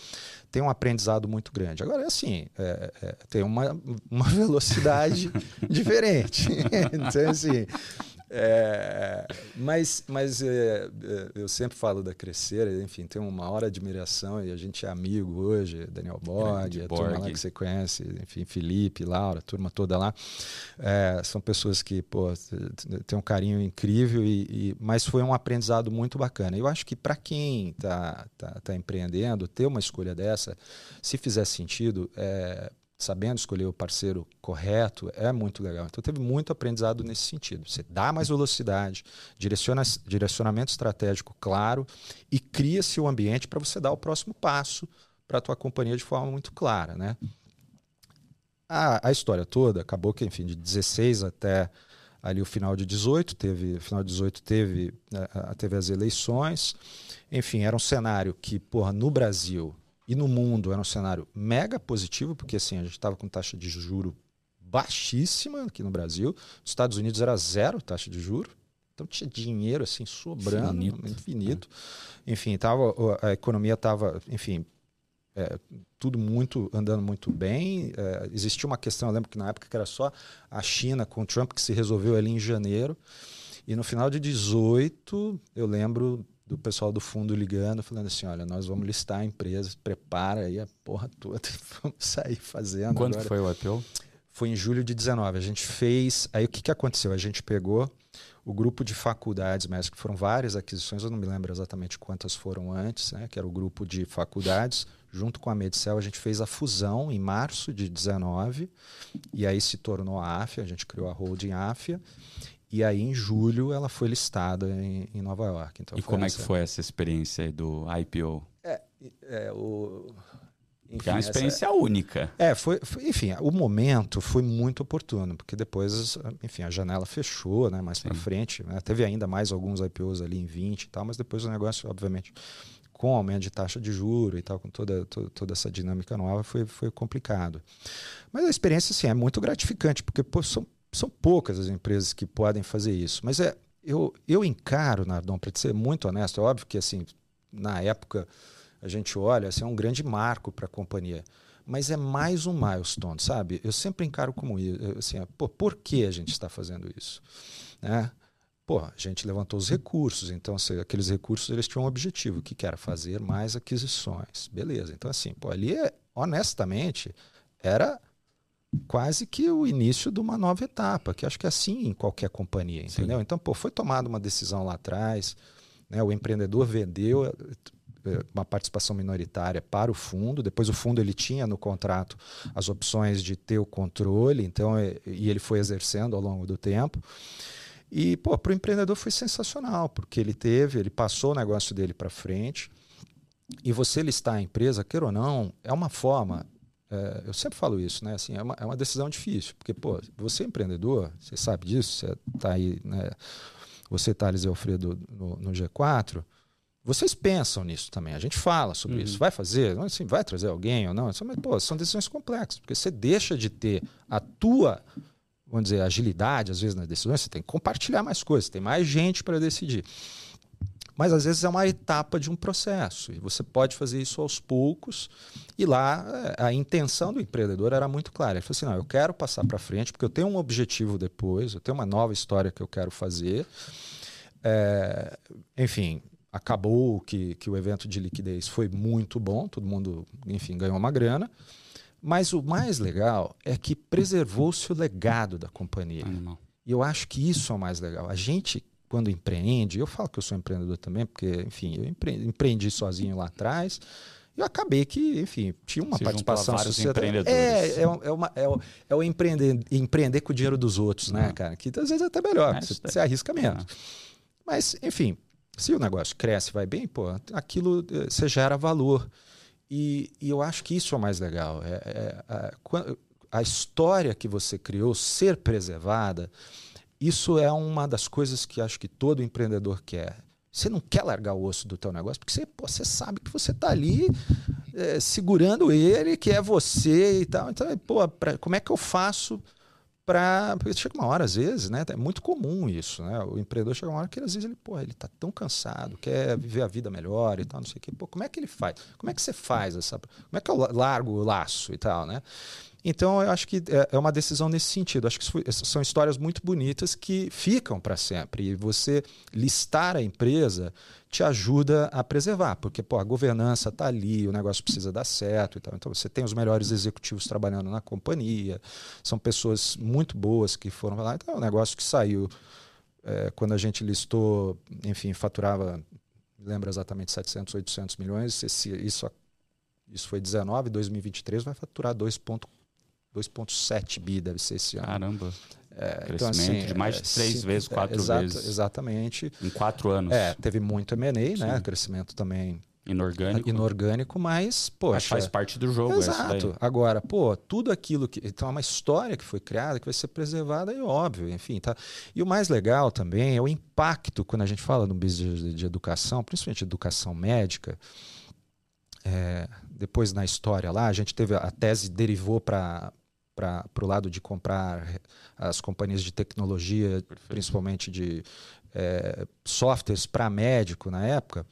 tem um aprendizado muito grande. Agora, é assim, é, é, tem uma, uma velocidade diferente. então, assim, é, mas mas é, é, eu sempre falo da Crescer, enfim, tem uma hora de admiração e a gente é amigo hoje, Daniel Borg, a turma lá que você conhece, enfim, Felipe, Laura, a turma toda lá. É, são pessoas que, pô, tem um carinho incrível, e, e, mas foi um aprendizado muito bacana. Eu acho que para quem está tá, tá empreendendo, ter uma escolha dessa, se fizer sentido, é, sabendo escolher o parceiro correto, é muito legal. Então teve muito aprendizado nesse sentido. Você dá mais velocidade, direciona, direcionamento estratégico claro e cria-se o ambiente para você dar o próximo passo para a tua companhia de forma muito clara. Né? A, a história toda acabou que, enfim, de 16 até ali o final de 18, teve, final de 18 teve, né, teve as eleições. Enfim, era um cenário que, porra, no Brasil e no mundo era um cenário mega positivo, porque assim, a gente estava com taxa de juro baixíssima aqui no Brasil. Nos Estados Unidos era zero taxa de juro. Então tinha dinheiro assim sobrando, infinito. infinito. É. Enfim, tava, a economia estava, enfim, é, tudo muito andando muito bem. É, existia uma questão, eu lembro que na época que era só a China com o Trump que se resolveu ali em janeiro. E no final de 18, eu lembro do pessoal do fundo ligando, falando assim: olha, nós vamos listar a empresa, prepara aí a porra toda, vamos sair fazendo. Quando agora. foi o IPO? Foi em julho de 19. A gente fez. Aí o que, que aconteceu? A gente pegou o grupo de faculdades, mas que foram várias aquisições, eu não me lembro exatamente quantas foram antes, né? que era o grupo de faculdades. Junto com a Medicel, a gente fez a fusão em março de 19, e aí se tornou a AFIA, a gente criou a holding AFIA. E aí, em julho, ela foi listada em, em Nova York. Então, e como essa... é que foi essa experiência do IPO? É, é o... Enfim, é uma experiência essa... única. É, foi, foi, enfim, o momento foi muito oportuno, porque depois, enfim, a janela fechou, né, mais para frente, né, teve ainda mais alguns IPOs ali em 20 e tal, mas depois o negócio, obviamente, com o aumento de taxa de juro e tal, com toda, toda, toda essa dinâmica nova, foi, foi complicado. Mas a experiência, sim, é muito gratificante, porque pô, são são poucas as empresas que podem fazer isso. Mas é, eu, eu encaro, Nardon, para ser muito honesto, é óbvio que assim, na época a gente olha, assim, é um grande marco para a companhia. Mas é mais um milestone, sabe? Eu sempre encaro como isso. Assim, pô, por que a gente está fazendo isso? Né? Pô, a gente levantou os recursos, então aqueles recursos eles tinham um objetivo, que, que era fazer mais aquisições. Beleza. Então, assim, pô, ali, honestamente, era quase que o início de uma nova etapa, que acho que é assim em qualquer companhia, entendeu? Sim. Então, pô, foi tomada uma decisão lá atrás, né? o empreendedor vendeu eh, eh, uma participação minoritária para o fundo, depois o fundo ele tinha no contrato as opções de ter o controle, então eh, e ele foi exercendo ao longo do tempo. E pô, para o empreendedor foi sensacional, porque ele teve, ele passou o negócio dele para frente. E você listar a empresa, queira ou não, é uma forma é, eu sempre falo isso, né? Assim, é, uma, é uma decisão difícil, porque, pô, você é empreendedor, você sabe disso, você está aí, né? Você, Thales e Alfredo, no, no, G4, vocês pensam nisso também. A gente fala sobre uhum. isso. Vai fazer? Assim, vai trazer alguém ou não? Mas, pô, são decisões complexas, porque você deixa de ter a tua, vamos dizer, agilidade, às vezes, nas decisões, você tem que compartilhar mais coisas, tem mais gente para decidir. Mas às vezes é uma etapa de um processo e você pode fazer isso aos poucos. E lá eh, a intenção do empreendedor era muito clara. Ele falou assim: não, eu quero passar para frente porque eu tenho um objetivo depois, eu tenho uma nova história que eu quero fazer. É, enfim, acabou que, que o evento de liquidez foi muito bom, todo mundo, enfim, ganhou uma grana. Mas o mais legal é que preservou-se o legado da companhia. Animal. E eu acho que isso é o mais legal. A gente quando empreende, eu falo que eu sou empreendedor também, porque, enfim, eu empreendi, sozinho lá atrás. Eu acabei que, enfim, tinha uma Se participação social. É, é, é, uma, é, o, é o empreender, empreender com o dinheiro dos outros, né, uhum. cara? Que às vezes é até melhor, é, você, você, arrisca menos. Mas, enfim, se o negócio cresce vai bem, pô, aquilo eh, você gera valor. E, e eu acho que isso é o mais legal. É, é a, a história que você criou ser preservada isso é uma das coisas que acho que todo empreendedor quer. Você não quer largar o osso do teu negócio, porque você, pô, você sabe que você está ali é, segurando ele, que é você e tal. Então, pô, pra, como é que eu faço para porque chega uma hora às vezes, né? É muito comum isso, né? O empreendedor chega uma hora que às vezes ele, pô, ele tá tão cansado, quer viver a vida melhor e tal, não sei o quê. Pô, como é que ele faz? Como é que você faz essa? Como é que eu largo o laço e tal, né? Então, eu acho que é, é uma decisão nesse sentido. Acho que são histórias muito bonitas que ficam para sempre. E você listar a empresa te ajuda a preservar, porque pô, a governança está ali, o negócio precisa dar certo e tal. Então, você tem os melhores executivos trabalhando na companhia, são pessoas muito boas que foram lá. Então, é um negócio que saiu é, quando a gente listou, enfim, faturava, lembro exatamente, 700, 800 milhões. Esse, isso, isso foi 19, 2023 vai faturar 2,4 2,7 bi deve ser esse ano. Caramba. É, então, Crescimento então, assim, de mais de é, três vezes, quatro é, vezes. Exatamente. Em quatro anos. É, teve muito M&A, né? Crescimento também inorgânico. Inorgânico, mas, poxa. Mas faz parte do jogo. Exato. Agora, pô, tudo aquilo que. Então, é uma história que foi criada, que vai ser preservada, e óbvio, enfim. Tá? E o mais legal também é o impacto, quando a gente fala no business de, de educação, principalmente educação médica. É, depois na história lá, a gente teve a tese derivou para para o lado de comprar as companhias de tecnologia, Perfeito. principalmente de é, softwares para médico na época.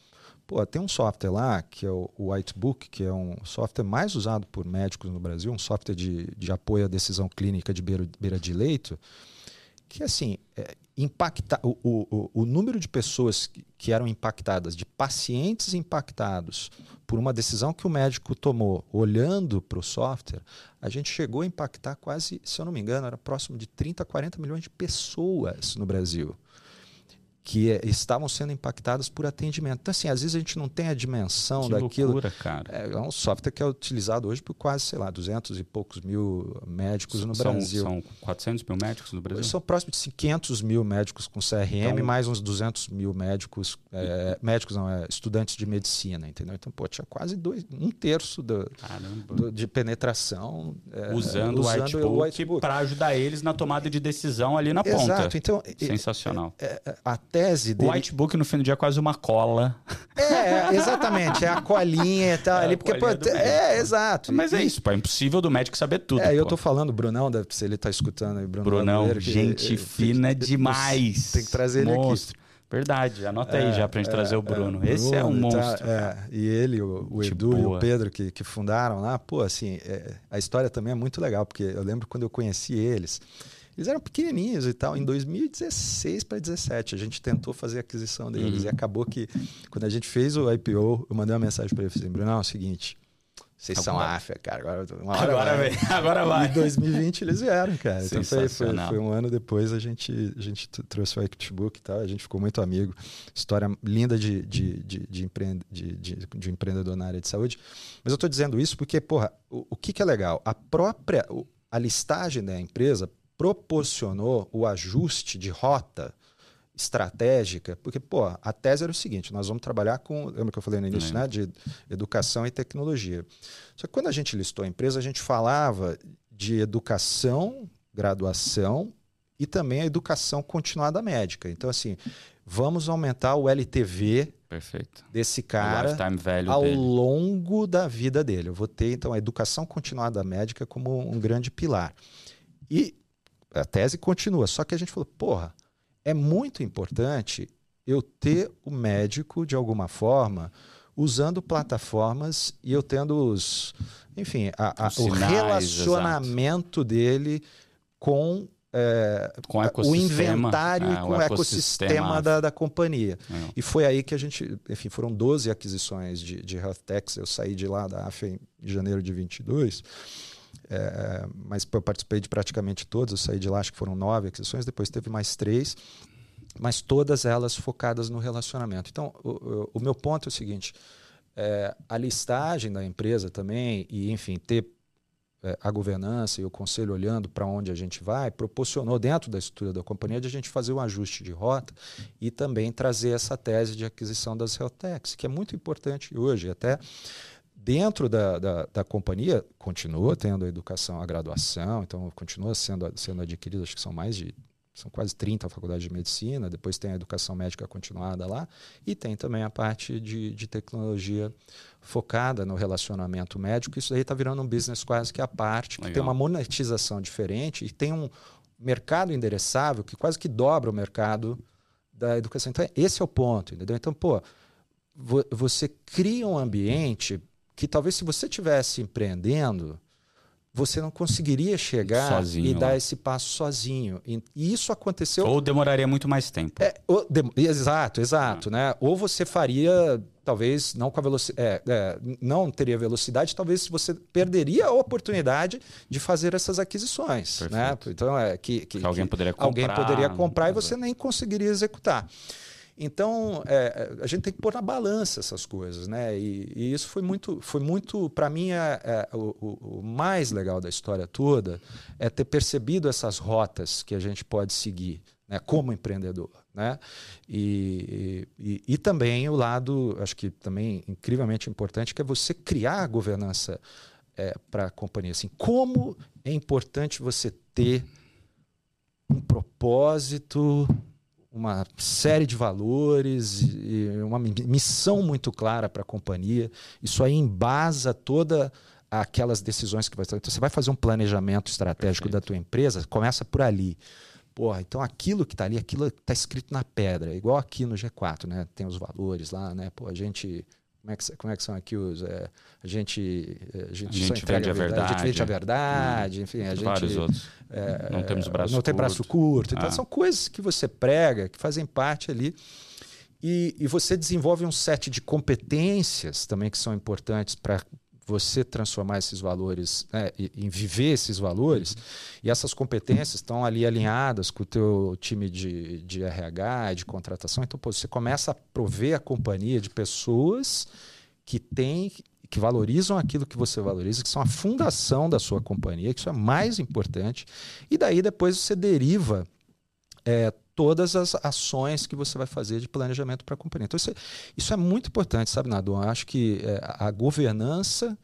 Pô, tem um software lá que é o Whitebook, que é um software mais usado por médicos no Brasil, um software de, de apoio à decisão clínica de beira, beira de leito, que assim, é, impacta, o, o, o número de pessoas que, que eram impactadas, de pacientes impactados por uma decisão que o médico tomou olhando para o software, a gente chegou a impactar quase, se eu não me engano, era próximo de 30, 40 milhões de pessoas no Brasil que é, estavam sendo impactadas por atendimento. Então, assim, às vezes a gente não tem a dimensão que daquilo. Loucura, cara. É, é um software que é utilizado hoje por quase, sei lá, 200 e poucos mil médicos no são, Brasil. São 400 mil médicos no Brasil? São próximos de 500 mil médicos com CRM, então, mais uns 200 mil médicos, é, médicos não, é, estudantes de medicina, entendeu? Então, pô, tinha quase dois, um terço do, do de penetração. É, usando, usando o whitebook para ajudar eles na tomada de decisão ali na Exato. ponta. Então, Sensacional. É, é, a tese dele... O whitebook, no fim do dia, é quase uma cola. É, exatamente. É a colinha e tal. É ali, porque, pô, é, exato. Mas é isso, pô, é impossível do médico saber tudo. É, pô. eu tô falando, Brunão, se ele tá escutando aí, Brunão. Brunão, gente fina demais. Tem que trazer monstro. ele aqui. Verdade, anota aí é, já pra gente é, trazer o Bruno. É, Esse é um monstro. Tá, é, e ele, o, o Edu e o Pedro que, que fundaram lá, pô, assim, é, a história também é muito legal, porque eu lembro quando eu conheci eles, eles eram pequenininhos e tal. Em 2016 para 2017, a gente tentou fazer a aquisição deles. Uhum. E acabou que, quando a gente fez o IPO, eu mandei uma mensagem para eles assim: Bruno, é o seguinte. Vocês são AFA, cara. Agora, uma hora agora vai. Vem. Agora vai. Em 2020 eles vieram, cara. Então foi, foi, foi, um ano depois a gente, a gente trouxe o Equitbook e tal. A gente ficou muito amigo. História linda de, de, de, de, empreende, de, de, de empreendedor na área de saúde. Mas eu estou dizendo isso porque, porra, o, o que, que é legal? A própria. A listagem da empresa proporcionou o ajuste de rota estratégica, porque pô, a tese era o seguinte: nós vamos trabalhar com, lembra que eu falei no início, né, de educação e tecnologia. Só que quando a gente listou a empresa, a gente falava de educação, graduação e também a educação continuada médica. Então assim, vamos aumentar o LTV Perfeito. desse cara ao dele. longo da vida dele. Eu vou ter então a educação continuada médica como um grande pilar. E a tese continua, só que a gente falou, porra, é muito importante eu ter o médico de alguma forma usando plataformas e eu tendo os, enfim, a, a, o relacionamento exato. dele com é, com o inventário e com o ecossistema, ecossistema da, da, companhia. É. E foi aí que a gente, enfim, foram 12 aquisições de, de health techs. Eu saí de lá da AFA em janeiro de 22 é, mas eu participei de praticamente todas, eu saí de lá, acho que foram nove aquisições, depois teve mais três, mas todas elas focadas no relacionamento. Então, o, o meu ponto é o seguinte: é, a listagem da empresa também, e enfim, ter é, a governança e o conselho olhando para onde a gente vai, proporcionou dentro da estrutura da companhia de a gente fazer um ajuste de rota e também trazer essa tese de aquisição das Heltex, que é muito importante hoje. Até Dentro da, da, da, companhia, continua tendo a educação, a graduação, então continua sendo, sendo adquirido, acho que são mais de são quase 30 faculdades de medicina, depois tem a educação médica continuada lá, e tem também a parte de, de tecnologia focada no relacionamento médico. Isso aí está virando um business quase que à parte, que Legal. tem uma monetização diferente e tem um mercado endereçável que quase que dobra o mercado da educação. Então, esse é o ponto, entendeu? Então, pô, você cria um ambiente que talvez se você estivesse empreendendo, você não conseguiria chegar sozinho, e dar esse passo sozinho. E isso aconteceu. Ou demoraria muito mais tempo. É, ou, de, exato, exato. Ah. Né? Ou você faria, talvez, não com a velocidade. É, é, não teria velocidade, talvez você perderia a oportunidade de fazer essas aquisições. Né? Então, é que, que, que alguém poderia comprar. Alguém poderia comprar e você nem conseguiria executar. Então, é, a gente tem que pôr na balança essas coisas, né? E, e isso foi muito, foi muito para mim, é, é, o, o, mais legal da história toda é ter percebido essas rotas que a gente pode seguir, né? Como empreendedor, né? E, e, e também o lado, acho que também incrivelmente importante, que é você criar a governança é, para a companhia. Assim, como é importante você ter um propósito uma série de valores e uma missão muito clara para a companhia. Isso aí embasa toda aquelas decisões que vai Então você vai fazer um planejamento estratégico Perfeito. da tua empresa, começa por ali. Porra, então aquilo que está ali, aquilo está escrito na pedra, igual aqui no G4, né? Tem os valores lá, né? Pô, a gente como é que, como é que são aqui os. É, a gente. A gente, a gente vende a verdade, verdade. A gente vende a verdade, hum, enfim. A gente, vários outros. É, não temos braço Não tem braço curto. Então, ah. são coisas que você prega, que fazem parte ali. E, e você desenvolve um set de competências também que são importantes para você transformar esses valores, né, em viver esses valores, e essas competências estão ali alinhadas com o teu time de, de RH, de contratação, então pô, você começa a prover a companhia de pessoas que têm que valorizam aquilo que você valoriza, que são a fundação da sua companhia, que isso é mais importante, e daí depois você deriva é, todas as ações que você vai fazer de planejamento para a companhia. Então, isso é, isso é muito importante, sabe, Nado? Eu acho que é, a governança,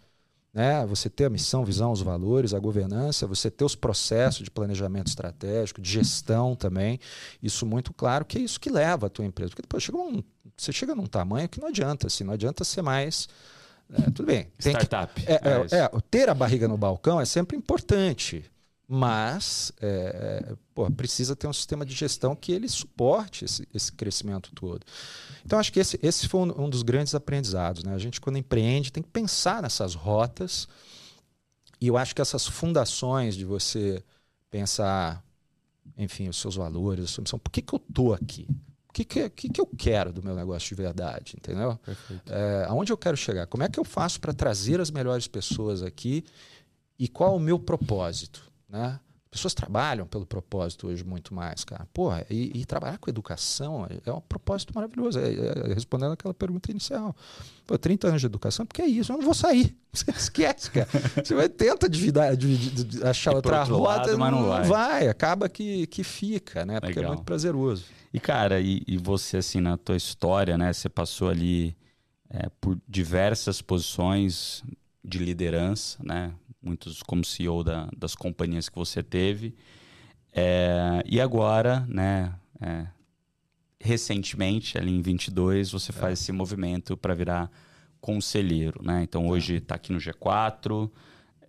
né, você ter a missão, visão, os valores, a governança, você ter os processos de planejamento estratégico, de gestão também, isso muito claro que é isso que leva a tua empresa. Porque depois chega um, você chega num tamanho que não adianta, assim, não adianta ser mais é, tudo bem. Startup. Que, é, é, é, ter a barriga no balcão é sempre importante mas é, é, pô, precisa ter um sistema de gestão que ele suporte esse, esse crescimento todo. Então, acho que esse, esse foi um, um, dos grandes aprendizados. Né? A gente, quando empreende, tem que pensar nessas rotas, e eu acho que essas fundações de você pensar, enfim, os seus valores, a sua missão, por que, que eu estou aqui? O que, que, que, que eu quero do meu negócio de verdade, entendeu? É, aonde eu quero chegar? Como é que eu faço para trazer as melhores pessoas aqui e qual é o meu propósito? Né? Pessoas trabalham pelo propósito hoje muito mais, cara. Porra, e, e trabalhar com educação é um propósito maravilhoso. É, é, respondendo aquela pergunta inicial. Pô, 30 anos de educação, porque é isso, eu não vou sair. Você esquece, cara. Você vai tenta dividar, de achar e outra rota, lado, mas não vai. vai. Acaba que, que fica, né? Porque é Legal. é muito prazeroso. E, cara, e, e, você, assim, na tua história, né? Você passou ali é, por diversas posições de liderança, né? Muitos como CEO da, das companhias que você teve. É, e agora, né, é, recentemente, ali em 22, você faz é. esse movimento para virar conselheiro, né? Então hoje está aqui no G4,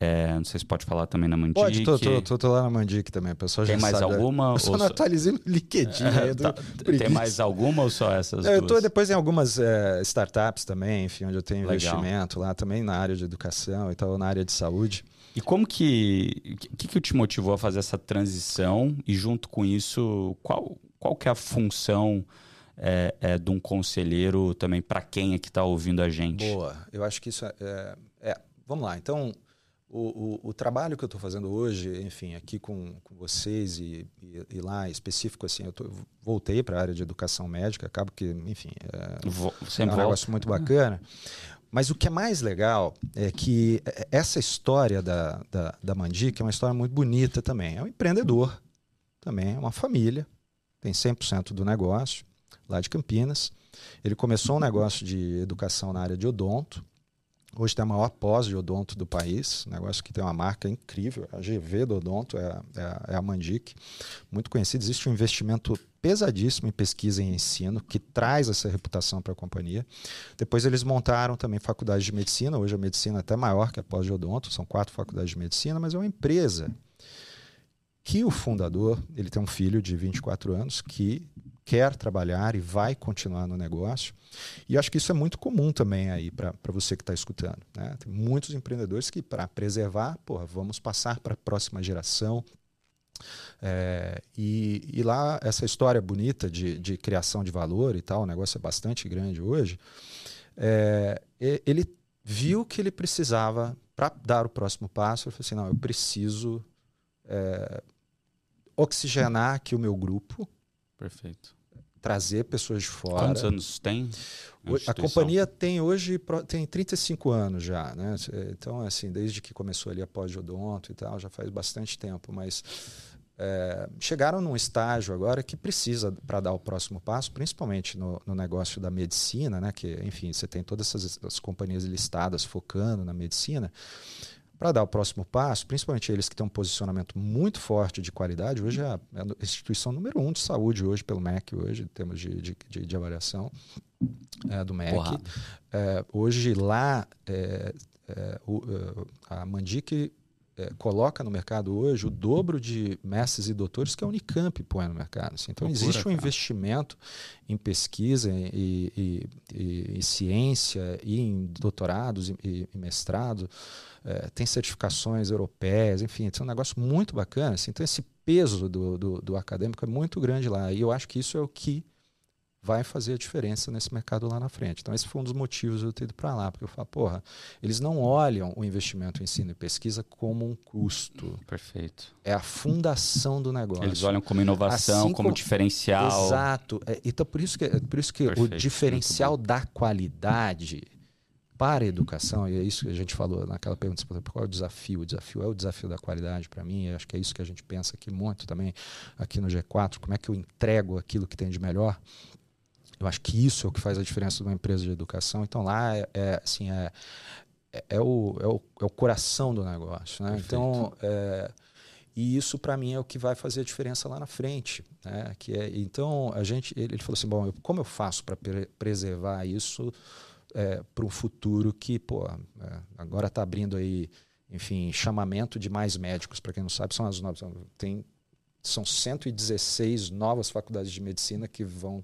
é, não sei se pode falar também na Mandic. Pode, tô, tô, tô, tô lá na Mandic também. pessoal tem já mais sabe. alguma? Eu só não atualizei no LinkedIn. É, tá, tem mais alguma ou só essas Eu estou depois em algumas é, startups também, enfim, onde eu tenho Legal. investimento lá também na área de educação e tal, na área de saúde. E como que... O que, que te motivou a fazer essa transição? E junto com isso, qual, qual que é a função... É, é, de um conselheiro também para quem é que está ouvindo a gente? Boa, eu acho que isso é, é, é vamos lá. Então, o, o, o, trabalho que eu estou fazendo hoje, enfim, aqui com, com vocês e, e, e, lá específico, assim, eu, tô, eu voltei para a área de educação médica, acabo que, enfim, é, é um negócio muito bacana. Mas o que é mais legal é que essa história da, da, da Mandic é uma história muito bonita também. É um empreendedor, também é uma família, tem 100% do negócio, lá de Campinas. Ele começou um negócio de educação na área de odonto, Hoje tem a maior pós de odonto do país, negócio que tem uma marca incrível. A GV do odonto é, é, é a Mandic, muito conhecida. Existe um investimento pesadíssimo em pesquisa e ensino que traz essa reputação para a companhia. Depois eles montaram também faculdade de medicina. Hoje a medicina é até maior que a pós de odonto, são quatro faculdades de medicina, mas é uma empresa que o fundador, ele tem um filho de 24 anos que quer trabalhar e vai continuar no negócio. E acho que isso é muito comum também aí para você que está escutando. Né? Tem muitos empreendedores que, para preservar, porra, vamos passar para a próxima geração. É, e, e, lá, essa história bonita de, de, criação de valor e tal, o negócio é bastante grande hoje. É, ele viu que ele precisava, para dar o próximo passo, ele falou assim: não, eu preciso é, oxigenar aqui o meu grupo. Perfeito trazer pessoas de fora. Quantos anos tem? A, a companhia tem hoje tem 35 anos já, né? Então, assim, desde que começou ali a pós-odonto e tal, já faz bastante tempo, mas é, chegaram num estágio agora que precisa para dar o próximo passo, principalmente no, no, negócio da medicina, né? Que, enfim, você tem todas essas companhias listadas focando na medicina para dar o próximo passo, principalmente eles que têm um posicionamento muito forte de qualidade, hoje é a, é instituição número um de saúde hoje pelo MEC, hoje, em termos de, de, de, de avaliação é, do MEC. É, hoje lá, é, é o, é, a Mandic coloca no mercado hoje o dobro de mestres e doutores que a Unicamp põe no mercado. Assim. Então, Procura, existe um cara. investimento em pesquisa e, e, e, ciência e em doutorados e, e mestrado. É, tem certificações europeias, enfim, é um negócio muito bacana. Assim. Então, esse peso do, do, do acadêmico é muito grande lá. E eu acho que isso é o que vai fazer a diferença nesse mercado lá na frente. Então, esse foi um dos motivos de eu ter ido para lá, porque eu falo, porra, eles não olham o investimento em ensino e pesquisa como um custo. Perfeito. É a fundação do negócio. Eles olham como inovação, assim como, como, diferencial. Exato. É, então, por isso que, é, por isso que o diferencial da qualidade para a educação, e é isso que a gente falou naquela pergunta, qual é o desafio? O desafio é o desafio da qualidade para mim, acho que é isso que a gente pensa aqui muito também, aqui no G4, como é que eu entrego aquilo que tem de melhor eu acho que isso é o que faz a diferença de uma empresa de educação. Então lá é, é assim é, é, é, o, é, o, é o coração do negócio, né? Então é, e isso para mim é o que vai fazer a diferença lá na frente, né? Que é então a gente ele falou assim, bom, eu, como eu faço para preservar isso é, para um futuro que pô é, agora está abrindo aí enfim chamamento de mais médicos para quem não sabe são as novas tem são 116 novas faculdades de medicina que vão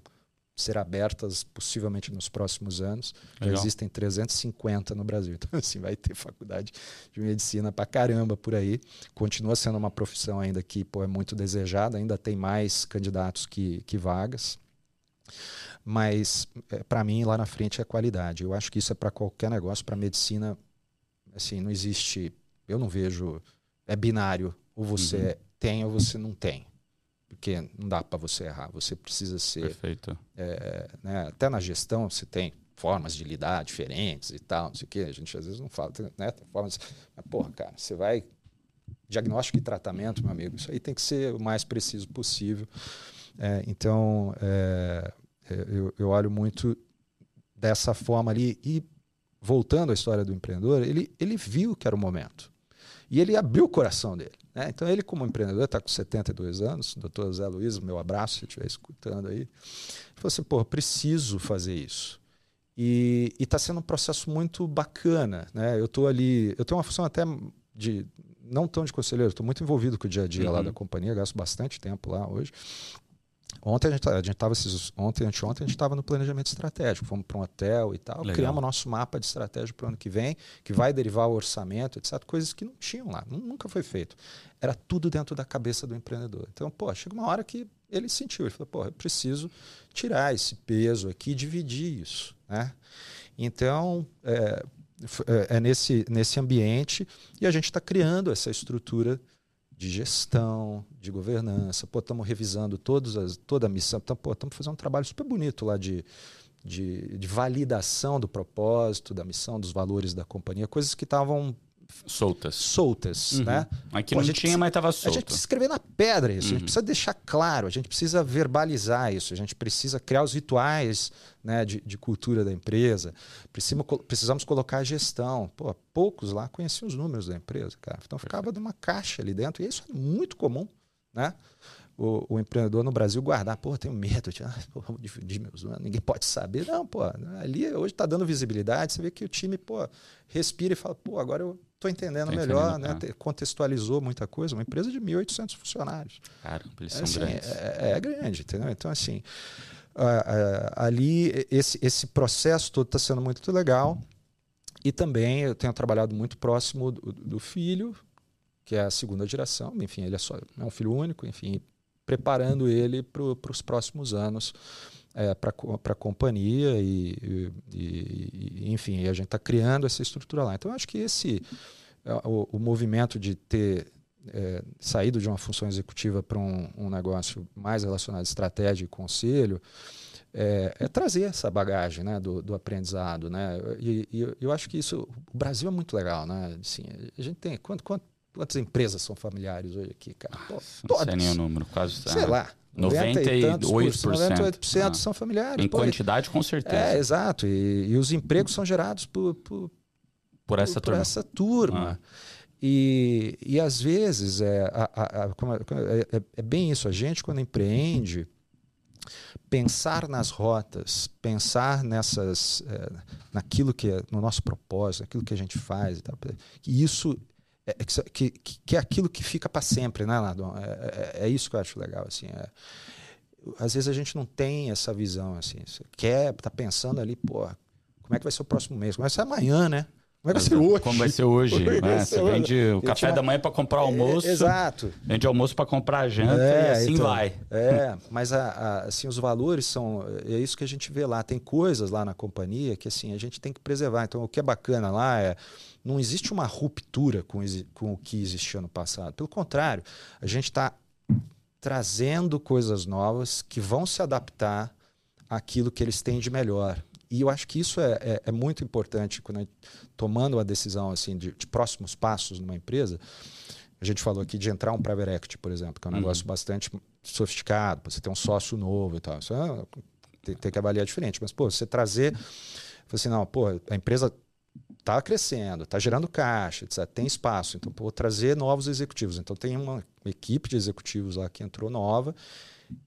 ser abertas possivelmente nos próximos anos. Já existem 350 no Brasil. Então, assim, vai ter faculdade de medicina para caramba por aí. Continua sendo uma profissão ainda que pô, é muito desejada, ainda tem mais candidatos que, que vagas. Mas, é, para mim, lá na frente é qualidade. Eu acho que isso é para qualquer negócio. Para medicina, assim, não existe. Eu não vejo. É binário. Ou você uhum. tem ou você não tem porque não dá para você errar. Você precisa ser. Perfeito. É, né, até na gestão você tem formas de lidar diferentes e tal, não sei o quê. A gente às vezes não fala, né? Tem formas. Mas, porra, cara, você vai. Diagnóstico e tratamento, meu amigo, isso aí tem que ser o mais preciso possível. É, então, é, é eu, eu olho muito dessa forma ali. E voltando à história do empreendedor, ele, ele viu que era o momento. E ele abriu o coração dele. Né? Então, ele, como empreendedor, está com 72 anos, doutor Zé Luiz, meu abraço, se estiver escutando aí. Ele falou assim: pô, preciso fazer isso. E está sendo um processo muito bacana. Né? Eu estou ali, eu tenho uma função até de, não tão de conselheiro, estou muito envolvido com o dia a dia uhum. lá da companhia, gasto bastante tempo lá hoje. Ontem a gente a gente estava ontem anteontem a gente estava no planejamento estratégico, fomos para um hotel e tal, Legal. criamos nosso mapa de estratégia para o ano que vem, que vai derivar o orçamento, etc, coisas que não tinham lá, nunca foi feito. Era tudo dentro da cabeça do empreendedor. Então, pô, chega uma hora que ele sentiu, ele falou, pô, eu preciso tirar esse peso aqui, dividir isso, né? Então, é, é, é nesse nesse ambiente e a gente está criando essa estrutura de gestão, de governança. Pô, estamos revisando todas as, toda a missão. Estamos fazendo um trabalho super bonito lá de, de, de, validação do propósito, da missão, dos valores da companhia, coisas que estavam soltas. Soltas, uhum. né? Aqui Pô, não tinha, precisa, mas estava solto. A gente precisa escrever na pedra isso, uhum. a gente uhum. precisa deixar claro, a gente precisa verbalizar isso, a gente precisa criar os rituais né, de, de cultura da empresa, precisamos, precisamos colocar a gestão. Pô, poucos lá conheciam os números da empresa, cara. Então ficava numa caixa ali dentro, e isso é muito comum, né? O, o, empreendedor no Brasil guardar, pô, tenho medo, de, pô, dividir meus anos, ninguém pode saber. Não, pô, ali hoje está dando visibilidade, você vê que o time, pô, respira e fala, pô, agora eu estou entendendo tá melhor, né? Ah. Contextualizou muita coisa, uma empresa de 1.800 funcionários. Cara, eles são assim, grandes. É, é, grande, entendeu? Então, assim, ali, esse, esse processo todo está sendo muito legal. E também eu tenho trabalhado muito próximo do, do filho, que é a segunda geração. Enfim, ele é só é um filho único, enfim, preparando ele para os próximos anos é, para a companhia e, e, e, enfim, a gente está criando essa estrutura lá. Então, acho que esse é, o, o movimento de ter é, saído de uma função executiva para um, um, negócio mais relacionado à estratégia e conselho é, é trazer essa bagagem né, do, do aprendizado. Né? E, e, eu acho que isso, o Brasil é muito legal. Né? Assim, a gente tem, quanto, quanto Quantas empresas são familiares hoje aqui, cara? Não sei nem o número, quase. Sei ah, lá. 98%. 98% ah, são familiares. Em Pô, quantidade, com certeza. É, exato. E, e os empregos são gerados por, por, por essa por, turma. Por essa turma. Ah. E, e às vezes é, a, a, a, é, é, é, bem isso. A gente, quando empreende, pensar nas rotas, pensar nessas, é, naquilo que é no nosso propósito, naquilo que a gente faz, e isso é, é que, que, que, é aquilo que fica para sempre, né, Ladon? É, é, é, isso que eu acho legal, assim. É, às vezes a gente não tem essa visão, assim. Você quer, tá pensando ali, pô, como é que vai ser o próximo mês? Como vai ser amanhã, né? Como vai ser hoje? Como vai ser hoje? Né? Você vende o café da manhã para comprar almoço. É, exato. Vende almoço para comprar janta é, e assim então, vai. É, mas a, a, assim, os valores são. É isso que a gente vê lá. Tem coisas lá na companhia que assim, a gente tem que preservar. Então, o que é bacana lá é. Não existe uma ruptura com, com o que existia no passado. Pelo contrário, a gente está trazendo coisas novas que vão se adaptar àquilo que eles têm de melhor. E eu acho que isso é, é, é muito importante quando gente, tomando a decisão assim de, de, próximos passos numa empresa. A gente falou aqui de entrar um private equity, por exemplo, que é um uhum. negócio bastante sofisticado, você ter um sócio novo e tal. Isso é, tem, tem, que avaliar diferente. Mas, pô, você trazer. Assim, não, pô, a empresa está crescendo, está gerando caixa, etc. tem espaço. Então, vou trazer novos executivos. Então, tem uma equipe de executivos lá que entrou nova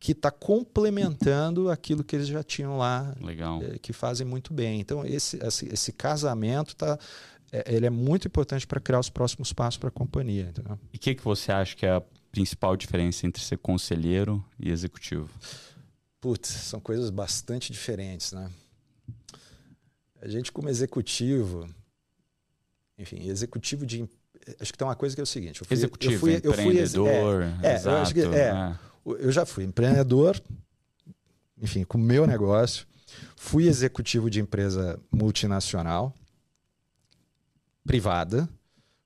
que está complementando aquilo que eles já tinham lá, é, que fazem muito bem. Então, esse, esse, esse casamento tá, é, ele é muito importante para criar os próximos passos para a companhia. Entendeu? E o que, que você acha que é a principal diferença entre ser conselheiro e executivo? Putz, são coisas bastante diferentes, né? A gente como executivo, enfim, executivo de acho que tem uma coisa que é o seguinte, eu fui, executivo, eu fui, empreendedor, eu fui, é, é, exato, que, é, né? eu já fui empreendedor, enfim, com o meu negócio, fui executivo de empresa multinacional, privada,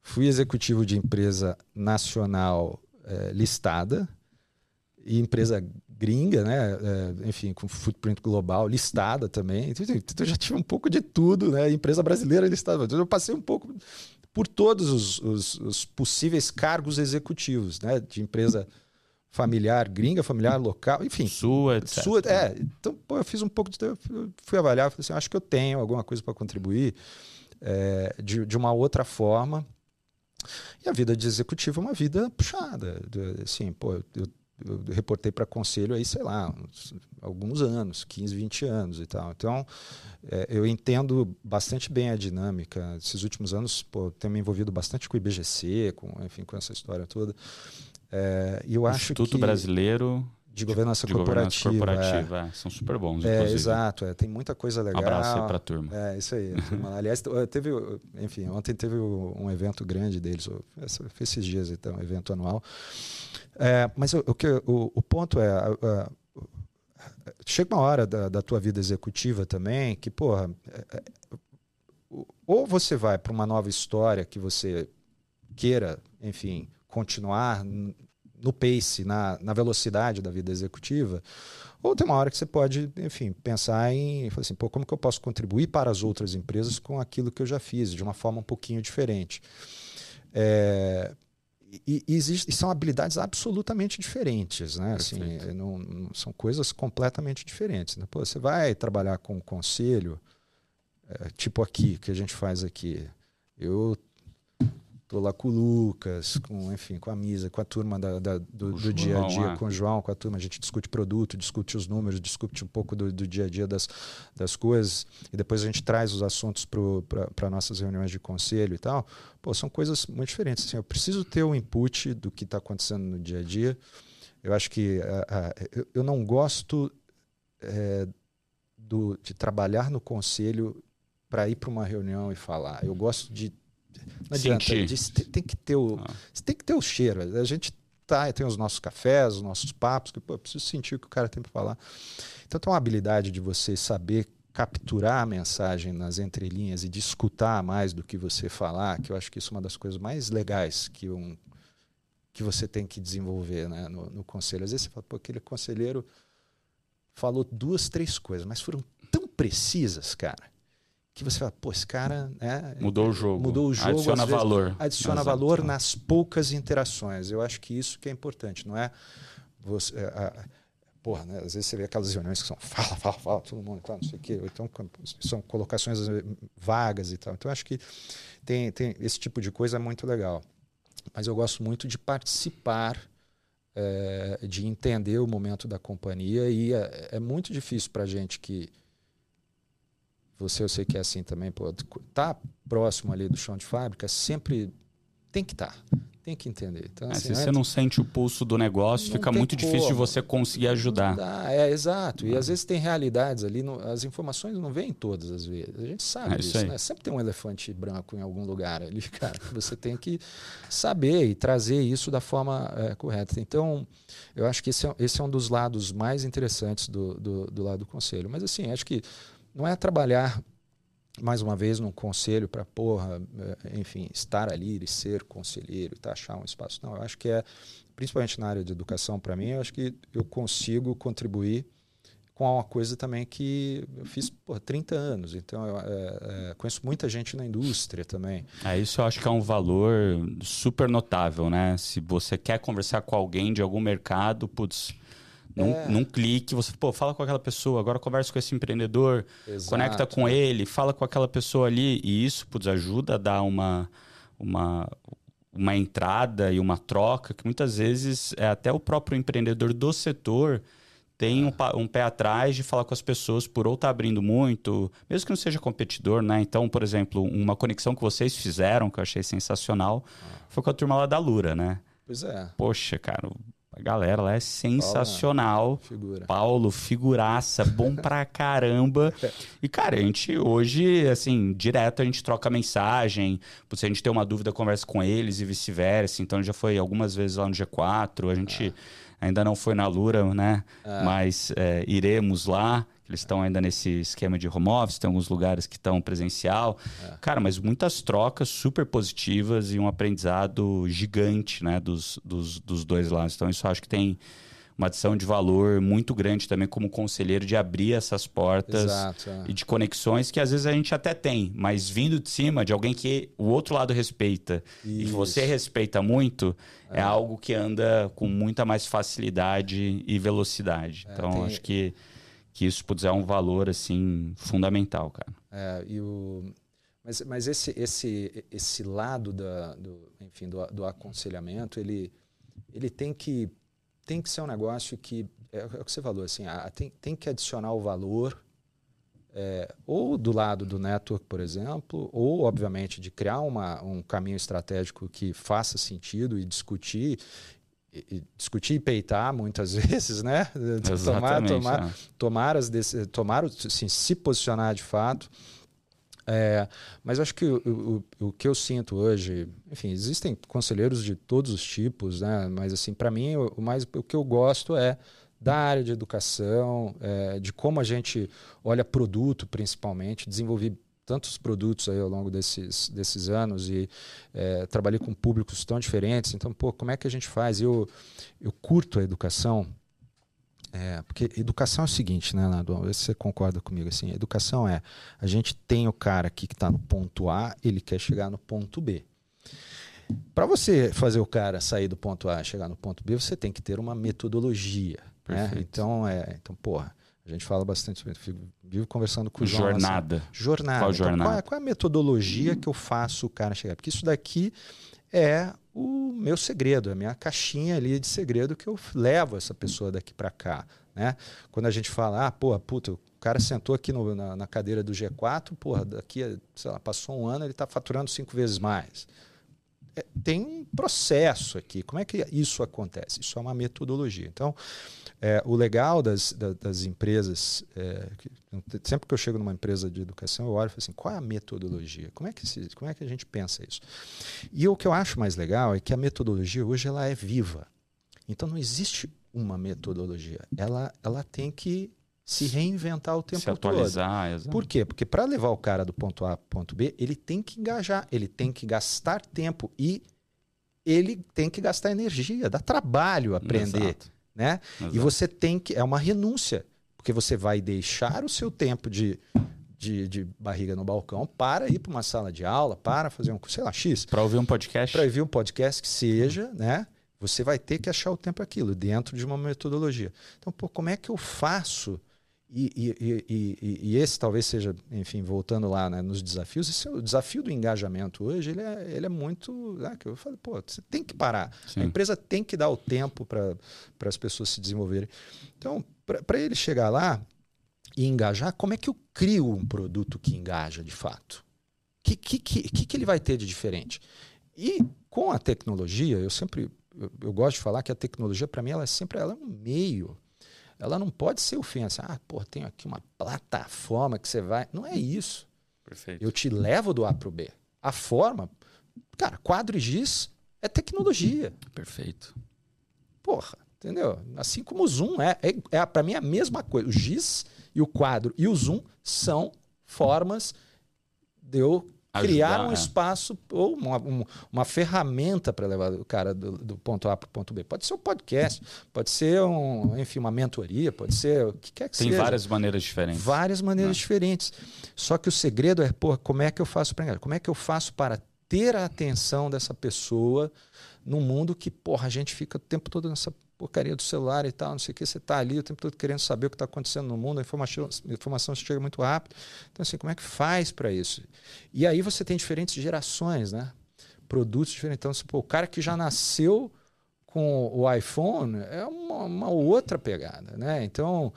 fui executivo de empresa nacional é, listada e empresa gringa, né? É, enfim, com footprint global, listada também. Então, então, eu já tive um pouco de tudo, né? Empresa brasileira listada. Eu passei um pouco por todos os, os, os possíveis cargos executivos, né? De empresa familiar gringa, familiar local, enfim. Sua, etc. Sua, é. Então, pô, eu fiz um pouco de. fui avaliar, falei assim, acho que eu tenho alguma coisa para contribuir é, de, de uma outra forma. E a vida de executivo é uma vida puxada. Assim, pô, eu, eu reportei para conselho aí, sei lá, uns, alguns anos, 15, 20 anos e tal. Então, é, eu entendo bastante bem a dinâmica. Esses últimos anos, pô, tenho me envolvido bastante com o IBGC, com, enfim, com essa história toda. É, eu acho Instituto que Brasileiro de governança de corporativa. Governança corporativa é. É, são super bons. É, exato, é, tem muita coisa legal. Um abraço aí para a turma. É, isso aí. Aliás, teve, enfim, ontem teve um evento grande deles, esses dias, então, um evento anual. É, mas o, o, o, ponto é. chega uma hora da, da, tua vida executiva também que, porra, é, ou você vai para uma nova história que você queira, enfim, continuar no pace, na, na velocidade da vida executiva, ou tem uma hora que você pode, enfim, pensar em, assim, pô, como que eu posso contribuir para as outras empresas com aquilo que eu já fiz, de uma forma um pouquinho diferente. É, e, e, existe, e são habilidades absolutamente diferentes, né? Assim, não, não, são coisas completamente diferentes. Né? Pô, você vai trabalhar com conselho, é, tipo aqui, que a gente faz aqui. Eu Lá com o Lucas, com, enfim, com a Misa, com a turma da, da do, do dia a dia, é. com o João, com a turma. A gente discute produto, discute os números, discute um pouco do, do dia a dia das, das coisas. E depois a gente traz os assuntos para nossas reuniões de conselho e tal. Pô, são coisas muito diferentes. Assim, eu preciso ter o input do que está acontecendo no dia a dia. Eu acho que uh, uh, eu, eu, não gosto é, do, de trabalhar no conselho para ir para uma reunião e falar. Eu gosto de não adianta. tem que ter o, ah. tem que ter o cheiro. A gente tá, tem os nossos cafés, os nossos papos, que pô, eu preciso sentir o que o cara tem para falar. Então tem uma habilidade de você saber capturar a mensagem nas entrelinhas e de escutar mais do que você falar, que eu acho que isso é uma das coisas mais legais que um que você tem que desenvolver né, no, no conselho. Às vezes você fala, pô, aquele conselheiro falou duas, três coisas, mas foram tão precisas, cara, que você fala, pô, esse cara né, mudou o jogo, mudou o jogo, adiciona valor, adiciona Exato. valor nas poucas interações. Eu acho que isso que é importante, não é você, é, a, porra, né, às vezes você vê aquelas reuniões que são fala, fala, fala, todo mundo, claro, não sei o quê, ou então são colocações vagas e tal. Então acho que tem, tem esse tipo de coisa é muito legal. Mas eu gosto muito de participar é, de entender o momento da companhia e é, é muito difícil para gente que você eu sei que é assim também, pô, tá próximo ali do chão de fábrica, sempre tem que estar. Tá, tem que entender. Então, é, assim, se você não sente o pulso do negócio, fica muito como. difícil de você conseguir ajudar. Dá, é, exato. E às vezes tem realidades ali, as informações não vêm todas as vezes. A gente sabe é disso, né? Sempre tem um elefante branco em algum lugar ali, cara. Você tem que saber e trazer isso da forma é, correta. Então, eu acho que esse é, esse é um dos lados mais interessantes do, do, do lado do conselho. Mas assim, acho que não é trabalhar mais uma vez num conselho para porra, eh, enfim, estar ali e ser conselheiro, tá, achar um espaço. Não, eu acho que é principalmente na área de educação para mim, eu acho que eu consigo contribuir com uma coisa também que eu fiz por 30 anos, então eu é, é, conheço muita gente na indústria também. É, isso eu acho que é um valor super notável, né? Se você quer conversar com alguém de algum mercado, putz, num, é. num clique, você pô, fala com aquela pessoa, agora conversa com esse empreendedor, Exato. conecta com ele, fala com aquela pessoa ali. E isso putz, ajuda a dar uma, uma, uma entrada e uma troca que muitas vezes é até o próprio empreendedor do setor tem um, um, pé atrás de falar com as pessoas por ou estar tá abrindo muito, mesmo que não seja competidor, né? Então, por exemplo, uma conexão que vocês fizeram, que eu achei sensacional, ah. foi com a turma lá da Lura, né? Pois é. Poxa, cara, a galera lá é sensacional. Paulo, figura. Paulo, figuraça, bom pra caramba. E, cara, a gente hoje, assim, direto a gente troca mensagem. Se a gente tem uma dúvida, conversa com eles e vice-versa. Então já foi algumas vezes lá no G4. A gente ah. ainda não foi na Lura, né? Ah. Mas é, iremos lá. Eles estão ainda nesse esquema de home office, tem alguns lugares que estão presencial. É. Cara, mas muitas trocas super positivas e um aprendizado gigante né, dos, dos, dos dois lados. Então, isso acho que tem uma adição de valor muito grande também como conselheiro de abrir essas portas Exato, é. e de conexões que às vezes a gente até tem, mas vindo de cima de alguém que o outro lado respeita Isso. e você respeita muito, é. é. algo que anda com muita mais facilidade e velocidade. É, então, tem... acho que que isso putz, é um valor assim fundamental, cara. É, e o mas, mas esse, esse, esse lado da, do, enfim, do, do aconselhamento, ele, ele tem, que, tem que ser um negócio que, é, é o que você falou, assim, a, tem, tem que adicionar o valor, é, ou do lado do network, por exemplo, ou, obviamente, de criar uma, um caminho estratégico que faça sentido e discutir e, discutir e peitar muitas vezes, né? tomar, tomar, é. tomar, as tomar assim, se posicionar de fato. É, mas acho que o, o, o, que eu sinto hoje, enfim, existem conselheiros de todos os tipos, né? Mas assim, para mim, o, mais o que eu gosto é da área de educação, é, de como a gente olha produto, principalmente, desenvolver tantos produtos aí ao longo desses, desses anos e é, trabalhei com públicos tão diferentes. Então, pô, como é que a gente faz? Eu, eu curto a educação, é, porque educação é o seguinte, né, se você concorda comigo. Assim, educação é a gente tem o cara aqui que está no ponto A, ele quer chegar no ponto B. Para você fazer o cara sair do ponto A e chegar no ponto B, você tem que ter uma metodologia. Né? Então, é, então, porra, a gente fala bastante sobre isso. Vivo conversando com o João. Jornada. Assim, jornada. Qual, então, jornada? Qual, é, qual, é, a metodologia que eu faço o cara chegar? Porque isso daqui é o meu segredo, a minha caixinha ali de segredo que eu levo essa pessoa daqui para cá. Né? Quando a gente fala, ah, pô, puta, o cara sentou aqui no, na, na, cadeira do G4, porra, daqui, sei lá, passou um ano, ele está faturando cinco vezes mais. É, tem um processo aqui. Como é que isso acontece? Isso é uma metodologia. Então, é, o legal das, das, das empresas, é, que, sempre que eu chego numa empresa de educação, eu olho e falo assim, qual é a metodologia? Como é, que se, como é que a gente pensa isso? E o que eu acho mais legal é que a metodologia hoje ela é viva. Então não existe uma metodologia. Ela, ela tem que se reinventar o tempo se atualizar, todo. Exatamente. Por quê? Porque para levar o cara do ponto A para o ponto B, ele tem que engajar, ele tem que gastar tempo e ele tem que gastar energia, dá trabalho aprender. Exato. Né? Exato. E você tem que. É uma renúncia, porque você vai deixar o seu tempo de, de, de barriga no balcão para ir para uma sala de aula, para fazer um, sei lá, X. Para ouvir um podcast? Para ouvir um podcast que seja, né? Você vai ter que achar o tempo aquilo, dentro de uma metodologia. Então, pô, como é que eu faço? E, e, e, e, esse talvez seja, enfim, voltando lá né, nos desafios, esse é o desafio do engajamento hoje, ele é, ele é muito. Né, que eu falei, pô, você tem que parar. Sim. A empresa tem que dar o tempo para as pessoas se desenvolverem. Então, para ele chegar lá e engajar, como é que eu crio um produto que engaja de fato? O que, que, que, que ele vai ter de diferente? E com a tecnologia, eu sempre eu, eu gosto de falar que a tecnologia, para mim, ela é sempre ela é um meio ela não pode ser ofensa. Ah, pô, tenho aqui uma plataforma que você vai. Não é isso. Perfeito. Eu te levo do A para o B. A forma, cara, quadro e giz é tecnologia. Perfeito. Porra, entendeu? Assim como o Zoom é, é, é para mim é a mesma coisa. O giz e o quadro e o Zoom são formas de eu criar um é. espaço ou uma, uma, uma ferramenta para levar o cara do, do ponto A para o ponto B. Pode ser um podcast, pode ser um, enfim, uma mentoria, pode ser o que quer que Tem seja. Tem várias maneiras diferentes. Várias maneiras diferentes. Só que o segredo é, pô, como é que eu faço para Como é que eu faço para ter a atenção dessa pessoa num mundo que, porra, a gente fica o tempo todo nessa porcaria do celular e tal, não sei o que, você está ali o tempo todo querendo saber o que está acontecendo no mundo, a informação, a informação chega muito rápido. Então, assim, como é que faz para isso? E aí você tem diferentes gerações, né? Produtos diferentes. Então, pô, o cara que já nasceu com o iPhone é uma, uma outra pegada, né? Então,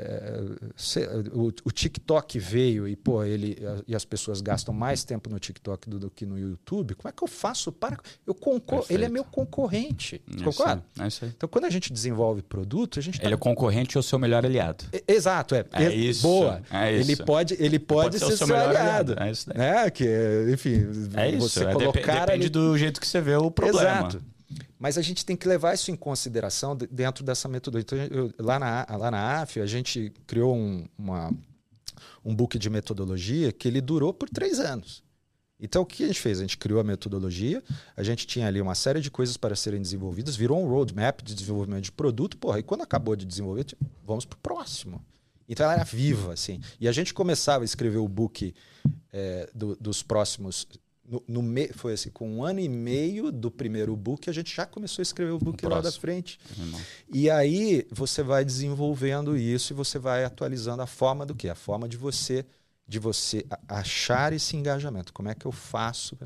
é, o, o, TikTok veio e pô, ele e as pessoas gastam mais tempo no TikTok do, do que no YouTube. Como é que eu faço para eu concor ele é meu concorrente, é concorda? É. Então quando a gente desenvolve produto, a gente ele tá... é concorrente ou seu melhor aliado. É, exato, é. é isso. Boa. É isso. Ele pode ele pode, pode ser, ser, seu, seu aliado. aliado. É isso. Daí. Né? Que enfim, é isso. você é, colocar depende ali... do jeito que você vê o problema. Exato. Mas a gente tem que levar isso em consideração dentro dessa metodologia. Então, eu, lá, na, lá na AF, a gente criou um, uma, um book de metodologia que ele durou por três anos. Então, o que a gente fez? A gente criou a metodologia, a gente tinha ali uma série de coisas para serem desenvolvidas, virou um roadmap de desenvolvimento de produto, porra, e quando acabou de desenvolver, tipo, vamos para o próximo. Então, ela era viva, assim. E a gente começava a escrever o book é, do, dos próximos no, no me, foi assim, com um ano e meio do primeiro book, a gente já começou a escrever o book lá da frente. Uhum. E aí você vai desenvolvendo isso e você vai atualizando a forma do que? A forma de você de você achar esse engajamento. Como é que eu faço?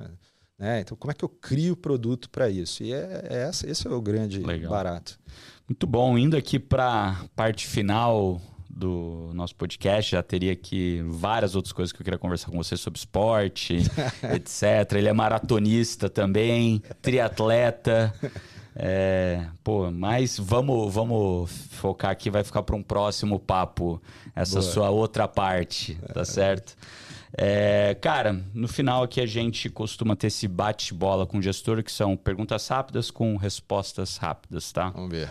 Né? Então, como é que eu crio o produto para isso? E é, é essa, esse é o grande Legal. barato. Muito bom. Indo aqui para a parte final do nosso podcast. Já teria aqui várias outras coisas que eu queria conversar com você sobre esporte, etc. Ele é maratonista também, triatleta. É, pô, mas vamos, vamos focar aqui, vai ficar para um próximo papo, essa Boa. sua outra parte, tá certo? É, cara, no final aqui a gente costuma ter esse bate-bola com o gestor, que são perguntas rápidas com respostas rápidas, tá? Vamos ver.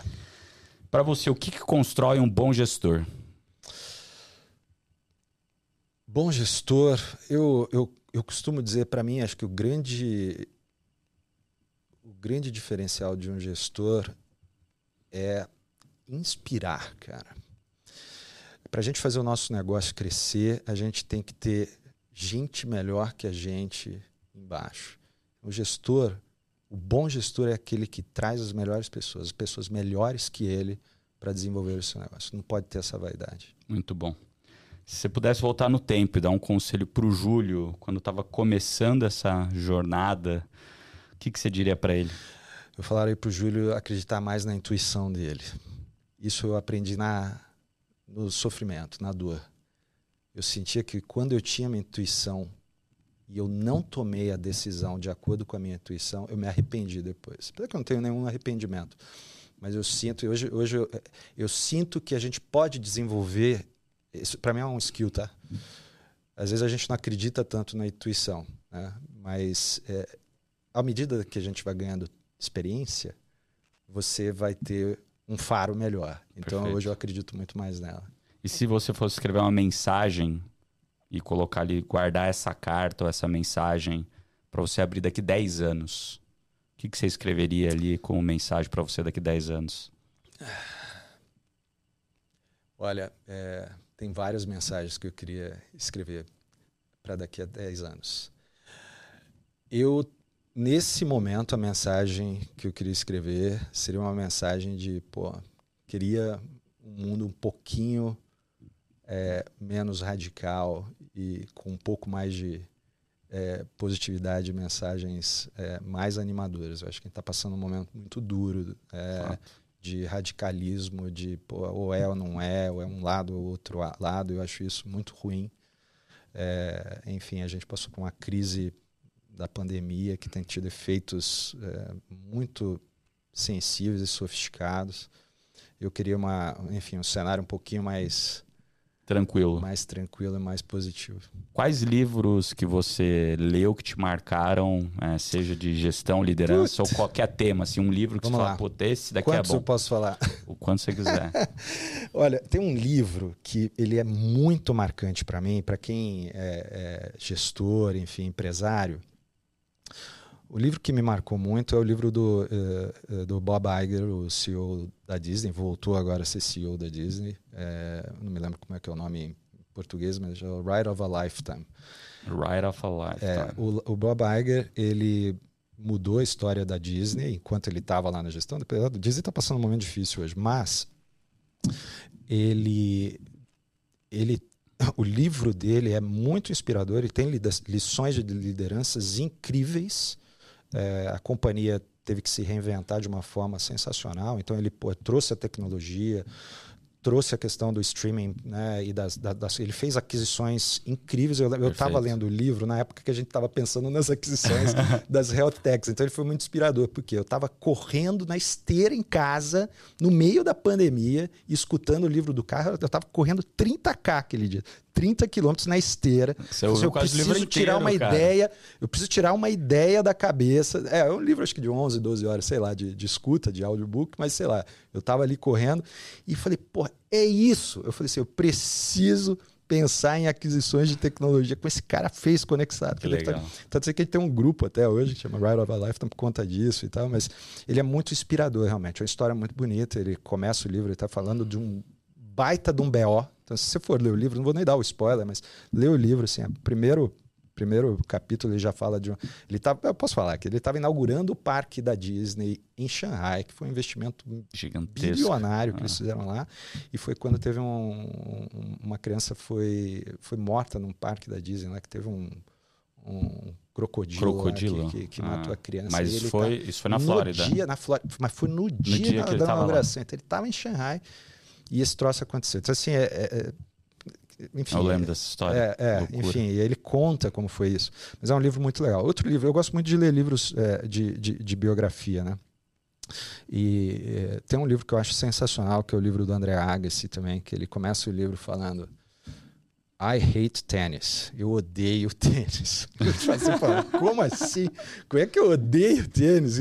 Para você, o que, que constrói um bom gestor? Bom gestor, eu, eu, eu costumo dizer para mim, acho que o grande, o grande diferencial de um gestor é inspirar, cara. Para a gente fazer o nosso negócio crescer, a gente tem que ter gente melhor que a gente embaixo. O gestor, O bom gestor é aquele que traz as melhores pessoas, as pessoas melhores que ele para desenvolver o seu negócio. Não pode ter essa vaidade. Muito bom. Se você pudesse voltar no tempo e dar um conselho para o Júlio, quando estava começando essa jornada, o que, que você diria para ele? Eu falaria para o Júlio acreditar mais na intuição dele. Isso eu aprendi na, no sofrimento, na dor. Eu sentia que quando eu tinha minha intuição e eu não tomei a decisão de acordo com a minha intuição, eu me arrependi depois. Apesar que eu não tenho nenhum arrependimento. Mas eu sinto, hoje, hoje eu, eu sinto que a gente pode desenvolver. Isso para mim é um skill, tá? Às vezes a gente não acredita tanto na intuição, né? mas é, à medida que a gente vai ganhando experiência, você vai ter um faro melhor. Então Perfeito. hoje eu acredito muito mais nela. E se você fosse escrever uma mensagem e colocar ali, guardar essa carta ou essa mensagem para você abrir daqui 10 anos, o que, que você escreveria ali como mensagem para você daqui 10 anos? Olha, é, tem várias mensagens que eu queria escrever para daqui a 10 anos. Eu, nesse momento, a mensagem que eu queria escrever seria uma mensagem de, pô, queria um mundo um pouquinho é, menos radical e com um pouco mais de é, positividade, mensagens é, mais animadoras. Eu acho que a gente está passando um momento muito duro é, de radicalismo, de pô, ou é ou não é, ou é um lado ou outro lado. Eu acho isso muito ruim. É, enfim, a gente passou por uma crise da pandemia que tem tido efeitos é, muito sensíveis e sofisticados. Eu queria uma, enfim, um cenário um pouquinho mais Tranquilo. Mais tranquilo e mais positivo. Quais livros que você leu que te marcaram, é, seja de gestão, liderança Puta. ou qualquer tema? Assim, um livro que Vamos você lá. fala, pô, esse daqui Quantos é bom. eu posso falar? O quanto você quiser. Olha, tem um livro que ele é muito marcante para mim, para quem é, é gestor, enfim, empresário. O livro que me marcou muito é o livro do, uh, do Bob Iger, o CEO da Disney, voltou agora a ser CEO da Disney. É, não me lembro como é que é o nome em português, mas é o Ride of a Lifetime. Ride of a Lifetime. É, o, o, Bob Iger, ele mudou a história da Disney enquanto ele estava lá na gestão. A Disney está passando um momento difícil hoje, mas ele, ele o livro dele é muito inspirador e tem lições de lideranças incríveis é, a companhia teve que se reinventar de uma forma sensacional. Então ele pô, trouxe a tecnologia, trouxe a questão do streaming, né? E das, das ele fez aquisições incríveis. Eu estava lendo o livro na época que a gente estava pensando nas aquisições das health techs. Então ele foi muito inspirador, porque eu estava correndo na esteira em casa, no meio da pandemia, escutando o livro do carro. Eu estava correndo 30K aquele dia. 30 quilômetros na esteira. Você eu preciso inteiro, tirar uma cara. ideia, eu preciso tirar uma ideia da cabeça. É, é um livro acho que de 11, 12 horas, sei lá, de, de escuta, de audiobook, mas sei lá, eu estava ali correndo e falei, pô, é isso. Eu falei assim, eu preciso pensar em aquisições de tecnologia com esse cara fez conectado. Que legal. Tá, tanto que ele tem um grupo até hoje que chama Ride of a Lifetime por conta disso e tal, mas ele é muito inspirador realmente, é uma história muito bonita. Ele começa o livro, ele está falando de um baita de um BO. Então, se você for ler o livro, não vou nem dar o spoiler, mas lê o livro, assim, primeiro primeiro capítulo ele já fala de um, ele tá, eu posso falar que ele estava inaugurando o parque da Disney em Shanghai, que foi um investimento gigantesco, bilionário que ah. eles fizeram lá, e foi quando teve um, uma criança foi foi morta num parque da Disney lá que teve um, um crocodilo, crocodilo. que, que, que ah. matou a criança. Mas isso foi, tá isso foi na Flórida. Dia, na Flórida. Mas foi no dia, no dia da, da inauguração. Então ele estava em Shanghai. E esse troço aconteceu. Então, assim, é, é, é enfim, eu lembro dessa história. É, é enfim, ele conta como foi isso. Mas é um livro muito legal. Outro livro, eu gosto muito de ler livros é, de, de, de, biografia, né? E é, tem um livro que eu acho sensacional, que é o livro do André Agassi também, que ele começa o livro falando I hate tennis. Eu odeio tênis. Você fala, como assim? Como é que eu odeio tênis?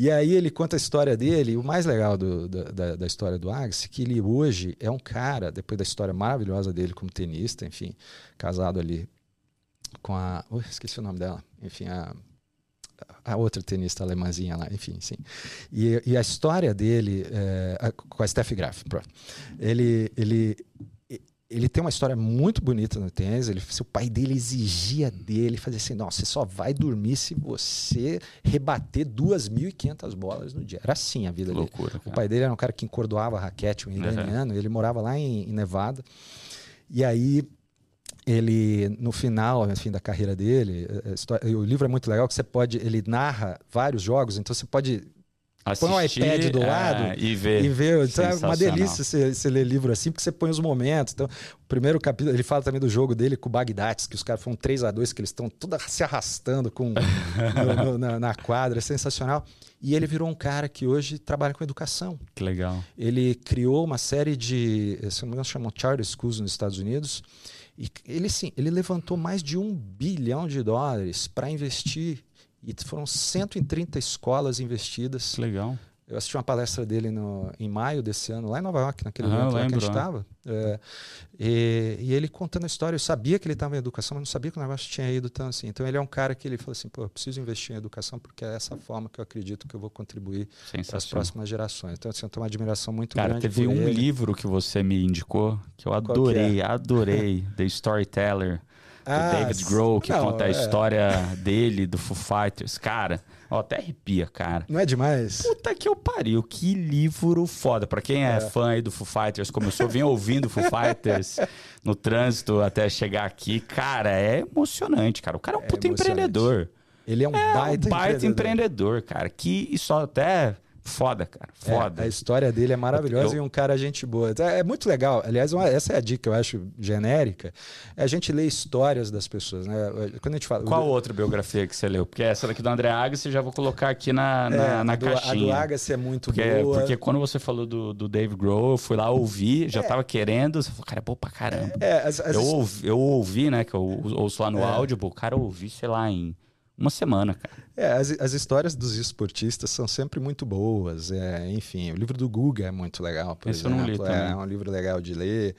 E aí ele conta a história dele. O mais legal do, da, da, história do Agassi que ele hoje é um cara, depois da história maravilhosa dele como tenista, enfim, casado ali com a. Esqueci o nome dela. Enfim, a, a outra tenista alemãzinha lá, enfim, sim. E, e a história dele é, com a Steffi Graf, ele, ele ele tem uma história muito bonita no tênis. Ele, o pai dele exigia dele, fazia assim: não, você só vai dormir se você rebater 2.500 bolas no dia. Era assim a vida Loucura, dele. Cara. O pai dele era um cara que encordoava a raquete, um iraniano. Uhum. Ele morava lá em, em, Nevada. E aí, ele, no final enfim, da carreira dele, história, o livro é muito legal que você pode. Ele narra vários jogos, então você pode Assistir, põe o iPad do lado é, e ver. E ver. Então é uma delícia você, você ler livro assim, porque você põe os momentos. Então, o primeiro capítulo, ele fala também do jogo dele com o Bagdatis, que os caras foram 3 a 2 que eles estão toda se arrastando com, no, no, na, na, quadra. É sensacional. E ele virou um cara que hoje trabalha com educação. Que legal. Ele criou uma série de, se não me engano, chamam charter schools nos Estados Unidos. E ele, sim, ele levantou mais de um bilhão de dólares para investir e foram 130 escolas investidas. Legal. Eu assisti uma palestra dele no, em maio desse ano, lá em Nova York, naquele ah, evento lá que a gente estava. É, e, e, ele contando a história, eu sabia que ele estava em educação, mas não sabia que o negócio tinha ido tão assim. Então ele é um cara que ele falou assim, pô, eu preciso investir em educação porque é essa forma que eu acredito que eu vou contribuir para as próximas gerações. Então assim, eu tenho uma admiração muito cara, grande teve um ele. livro que você me indicou que eu adorei, que é? adorei, The Storyteller ah, David Grohl, que não, conta a é. história dele, do Foo Fighters. Cara, ó, até arrepia, cara. Não é demais? Puta que eu pariu, que livro foda. Pra quem é, é. fã aí do Foo Fighters, sou, vem ouvindo Foo Fighters no trânsito até chegar aqui. Cara, é emocionante, cara. O cara é um é puta empreendedor. Ele é um é baita, um baita empreendedor. empreendedor, cara. Que só até Foda, cara. Foda. É, a história dele é maravilhosa eu... e um cara gente boa. É, é muito legal. Aliás, uma, essa é a dica, eu acho, genérica. É a gente ler histórias das pessoas, né? Quando a gente fala. Qual outra biografia que você leu? Porque essa daqui do André Agassi já vou colocar aqui na, na, é, na a do, caixinha. A do Agassi é muito porque, boa. Porque quando você falou do, do Dave Grohl, eu fui lá ouvir, já é. tava querendo. Você falou, cara, é bom pra caramba. É, as, as... Eu, ouvi, eu ouvi, né? Que eu ouço lá no é. áudio, o cara ouvi, sei lá, em uma semana, cara. É, as, as histórias dos esportistas são sempre muito boas. É, enfim, o livro do Guga é muito legal, por Esse exemplo. Eu não li é, é um livro legal de ler.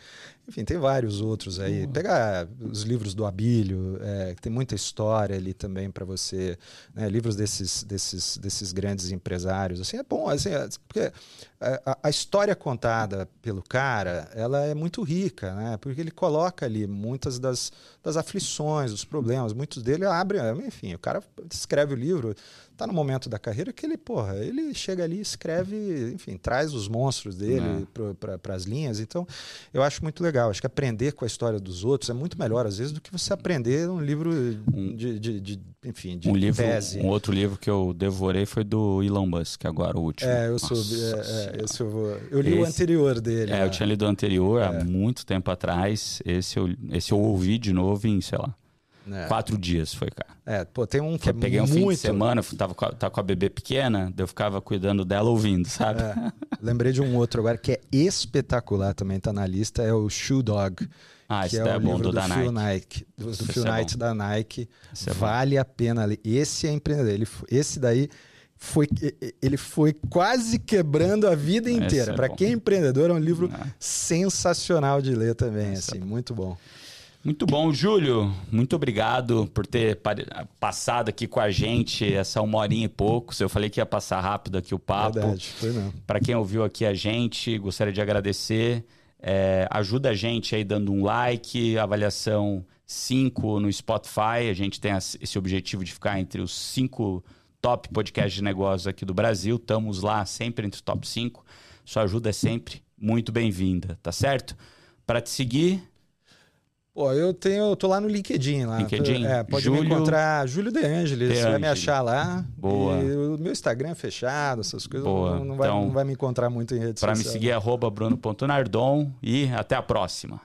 Enfim, tem vários outros aí. Uhum. Pegar os livros do Abílio, é, tem muita história ali também para você. Né? Livros desses, desses, desses grandes empresários. Assim, é bom, assim, é, porque a, a, história contada pelo cara, ela é muito rica, né? Porque ele coloca ali muitas das, das aflições, dos problemas. Muitos dele abrem, enfim, o cara escreve o livro tá no momento da carreira que ele, porra, ele chega ali, escreve, enfim, traz os monstros dele é. para as linhas. Então, eu acho muito legal. Acho que aprender com a história dos outros é muito melhor, às vezes, do que você aprender um livro de, de, de enfim, de um livro, tese. Um outro livro que eu devorei foi do Elon Musk, agora o último. É, eu soube. É, é, esse eu, vou, eu li esse, o anterior dele. É, né? eu tinha lido o anterior há é. muito tempo atrás. Esse eu, esse eu ouvi de novo em, sei lá, é. Quatro dias foi, cara. É, pô, tem um que eu é peguei um muito... fim de semana, tava com, a, tava com a bebê pequena, eu ficava cuidando dela ouvindo, sabe? É. Lembrei de um outro agora que é espetacular também, tá na lista, é o Shoe Dog. Ah, que esse é, é o bom, livro do, do, da Phil Nike. Nike. Do, do Phil é Knight da Nike. Esse é vale a pena ler. Esse é empreendedor. Ele, esse daí foi, ele foi quase quebrando a vida inteira. é Para quem é empreendedor, é um livro Ah. sensacional de ler também, é assim, muito bom. Muito bom, Júlio. Muito obrigado por ter passado aqui com a gente essa uma horinha e pouco. Eu falei que ia passar rápido aqui o papo. Verdade, foi não. Para quem ouviu aqui a gente, gostaria de agradecer. É, ajuda a gente aí dando um like, avaliação 5 no Spotify. A gente tem esse objetivo de ficar entre os cinco top podcasts de negócios aqui do Brasil. Estamos lá sempre entre os top 5. Sua ajuda é sempre muito bem-vinda, tá certo? Para te seguir, Pô, eu tenho, eu tô lá no LinkedIn lá. LinkedIn? É, pode Júlio- me encontrar Júlio De Angelis, você vai me achar lá. Boa. E o meu Instagram é fechado, essas coisas. Boa. Não, não vai, Então, não vai me encontrar muito em redes Para me sociais. seguir, arroba bruno.nardon e até a próxima.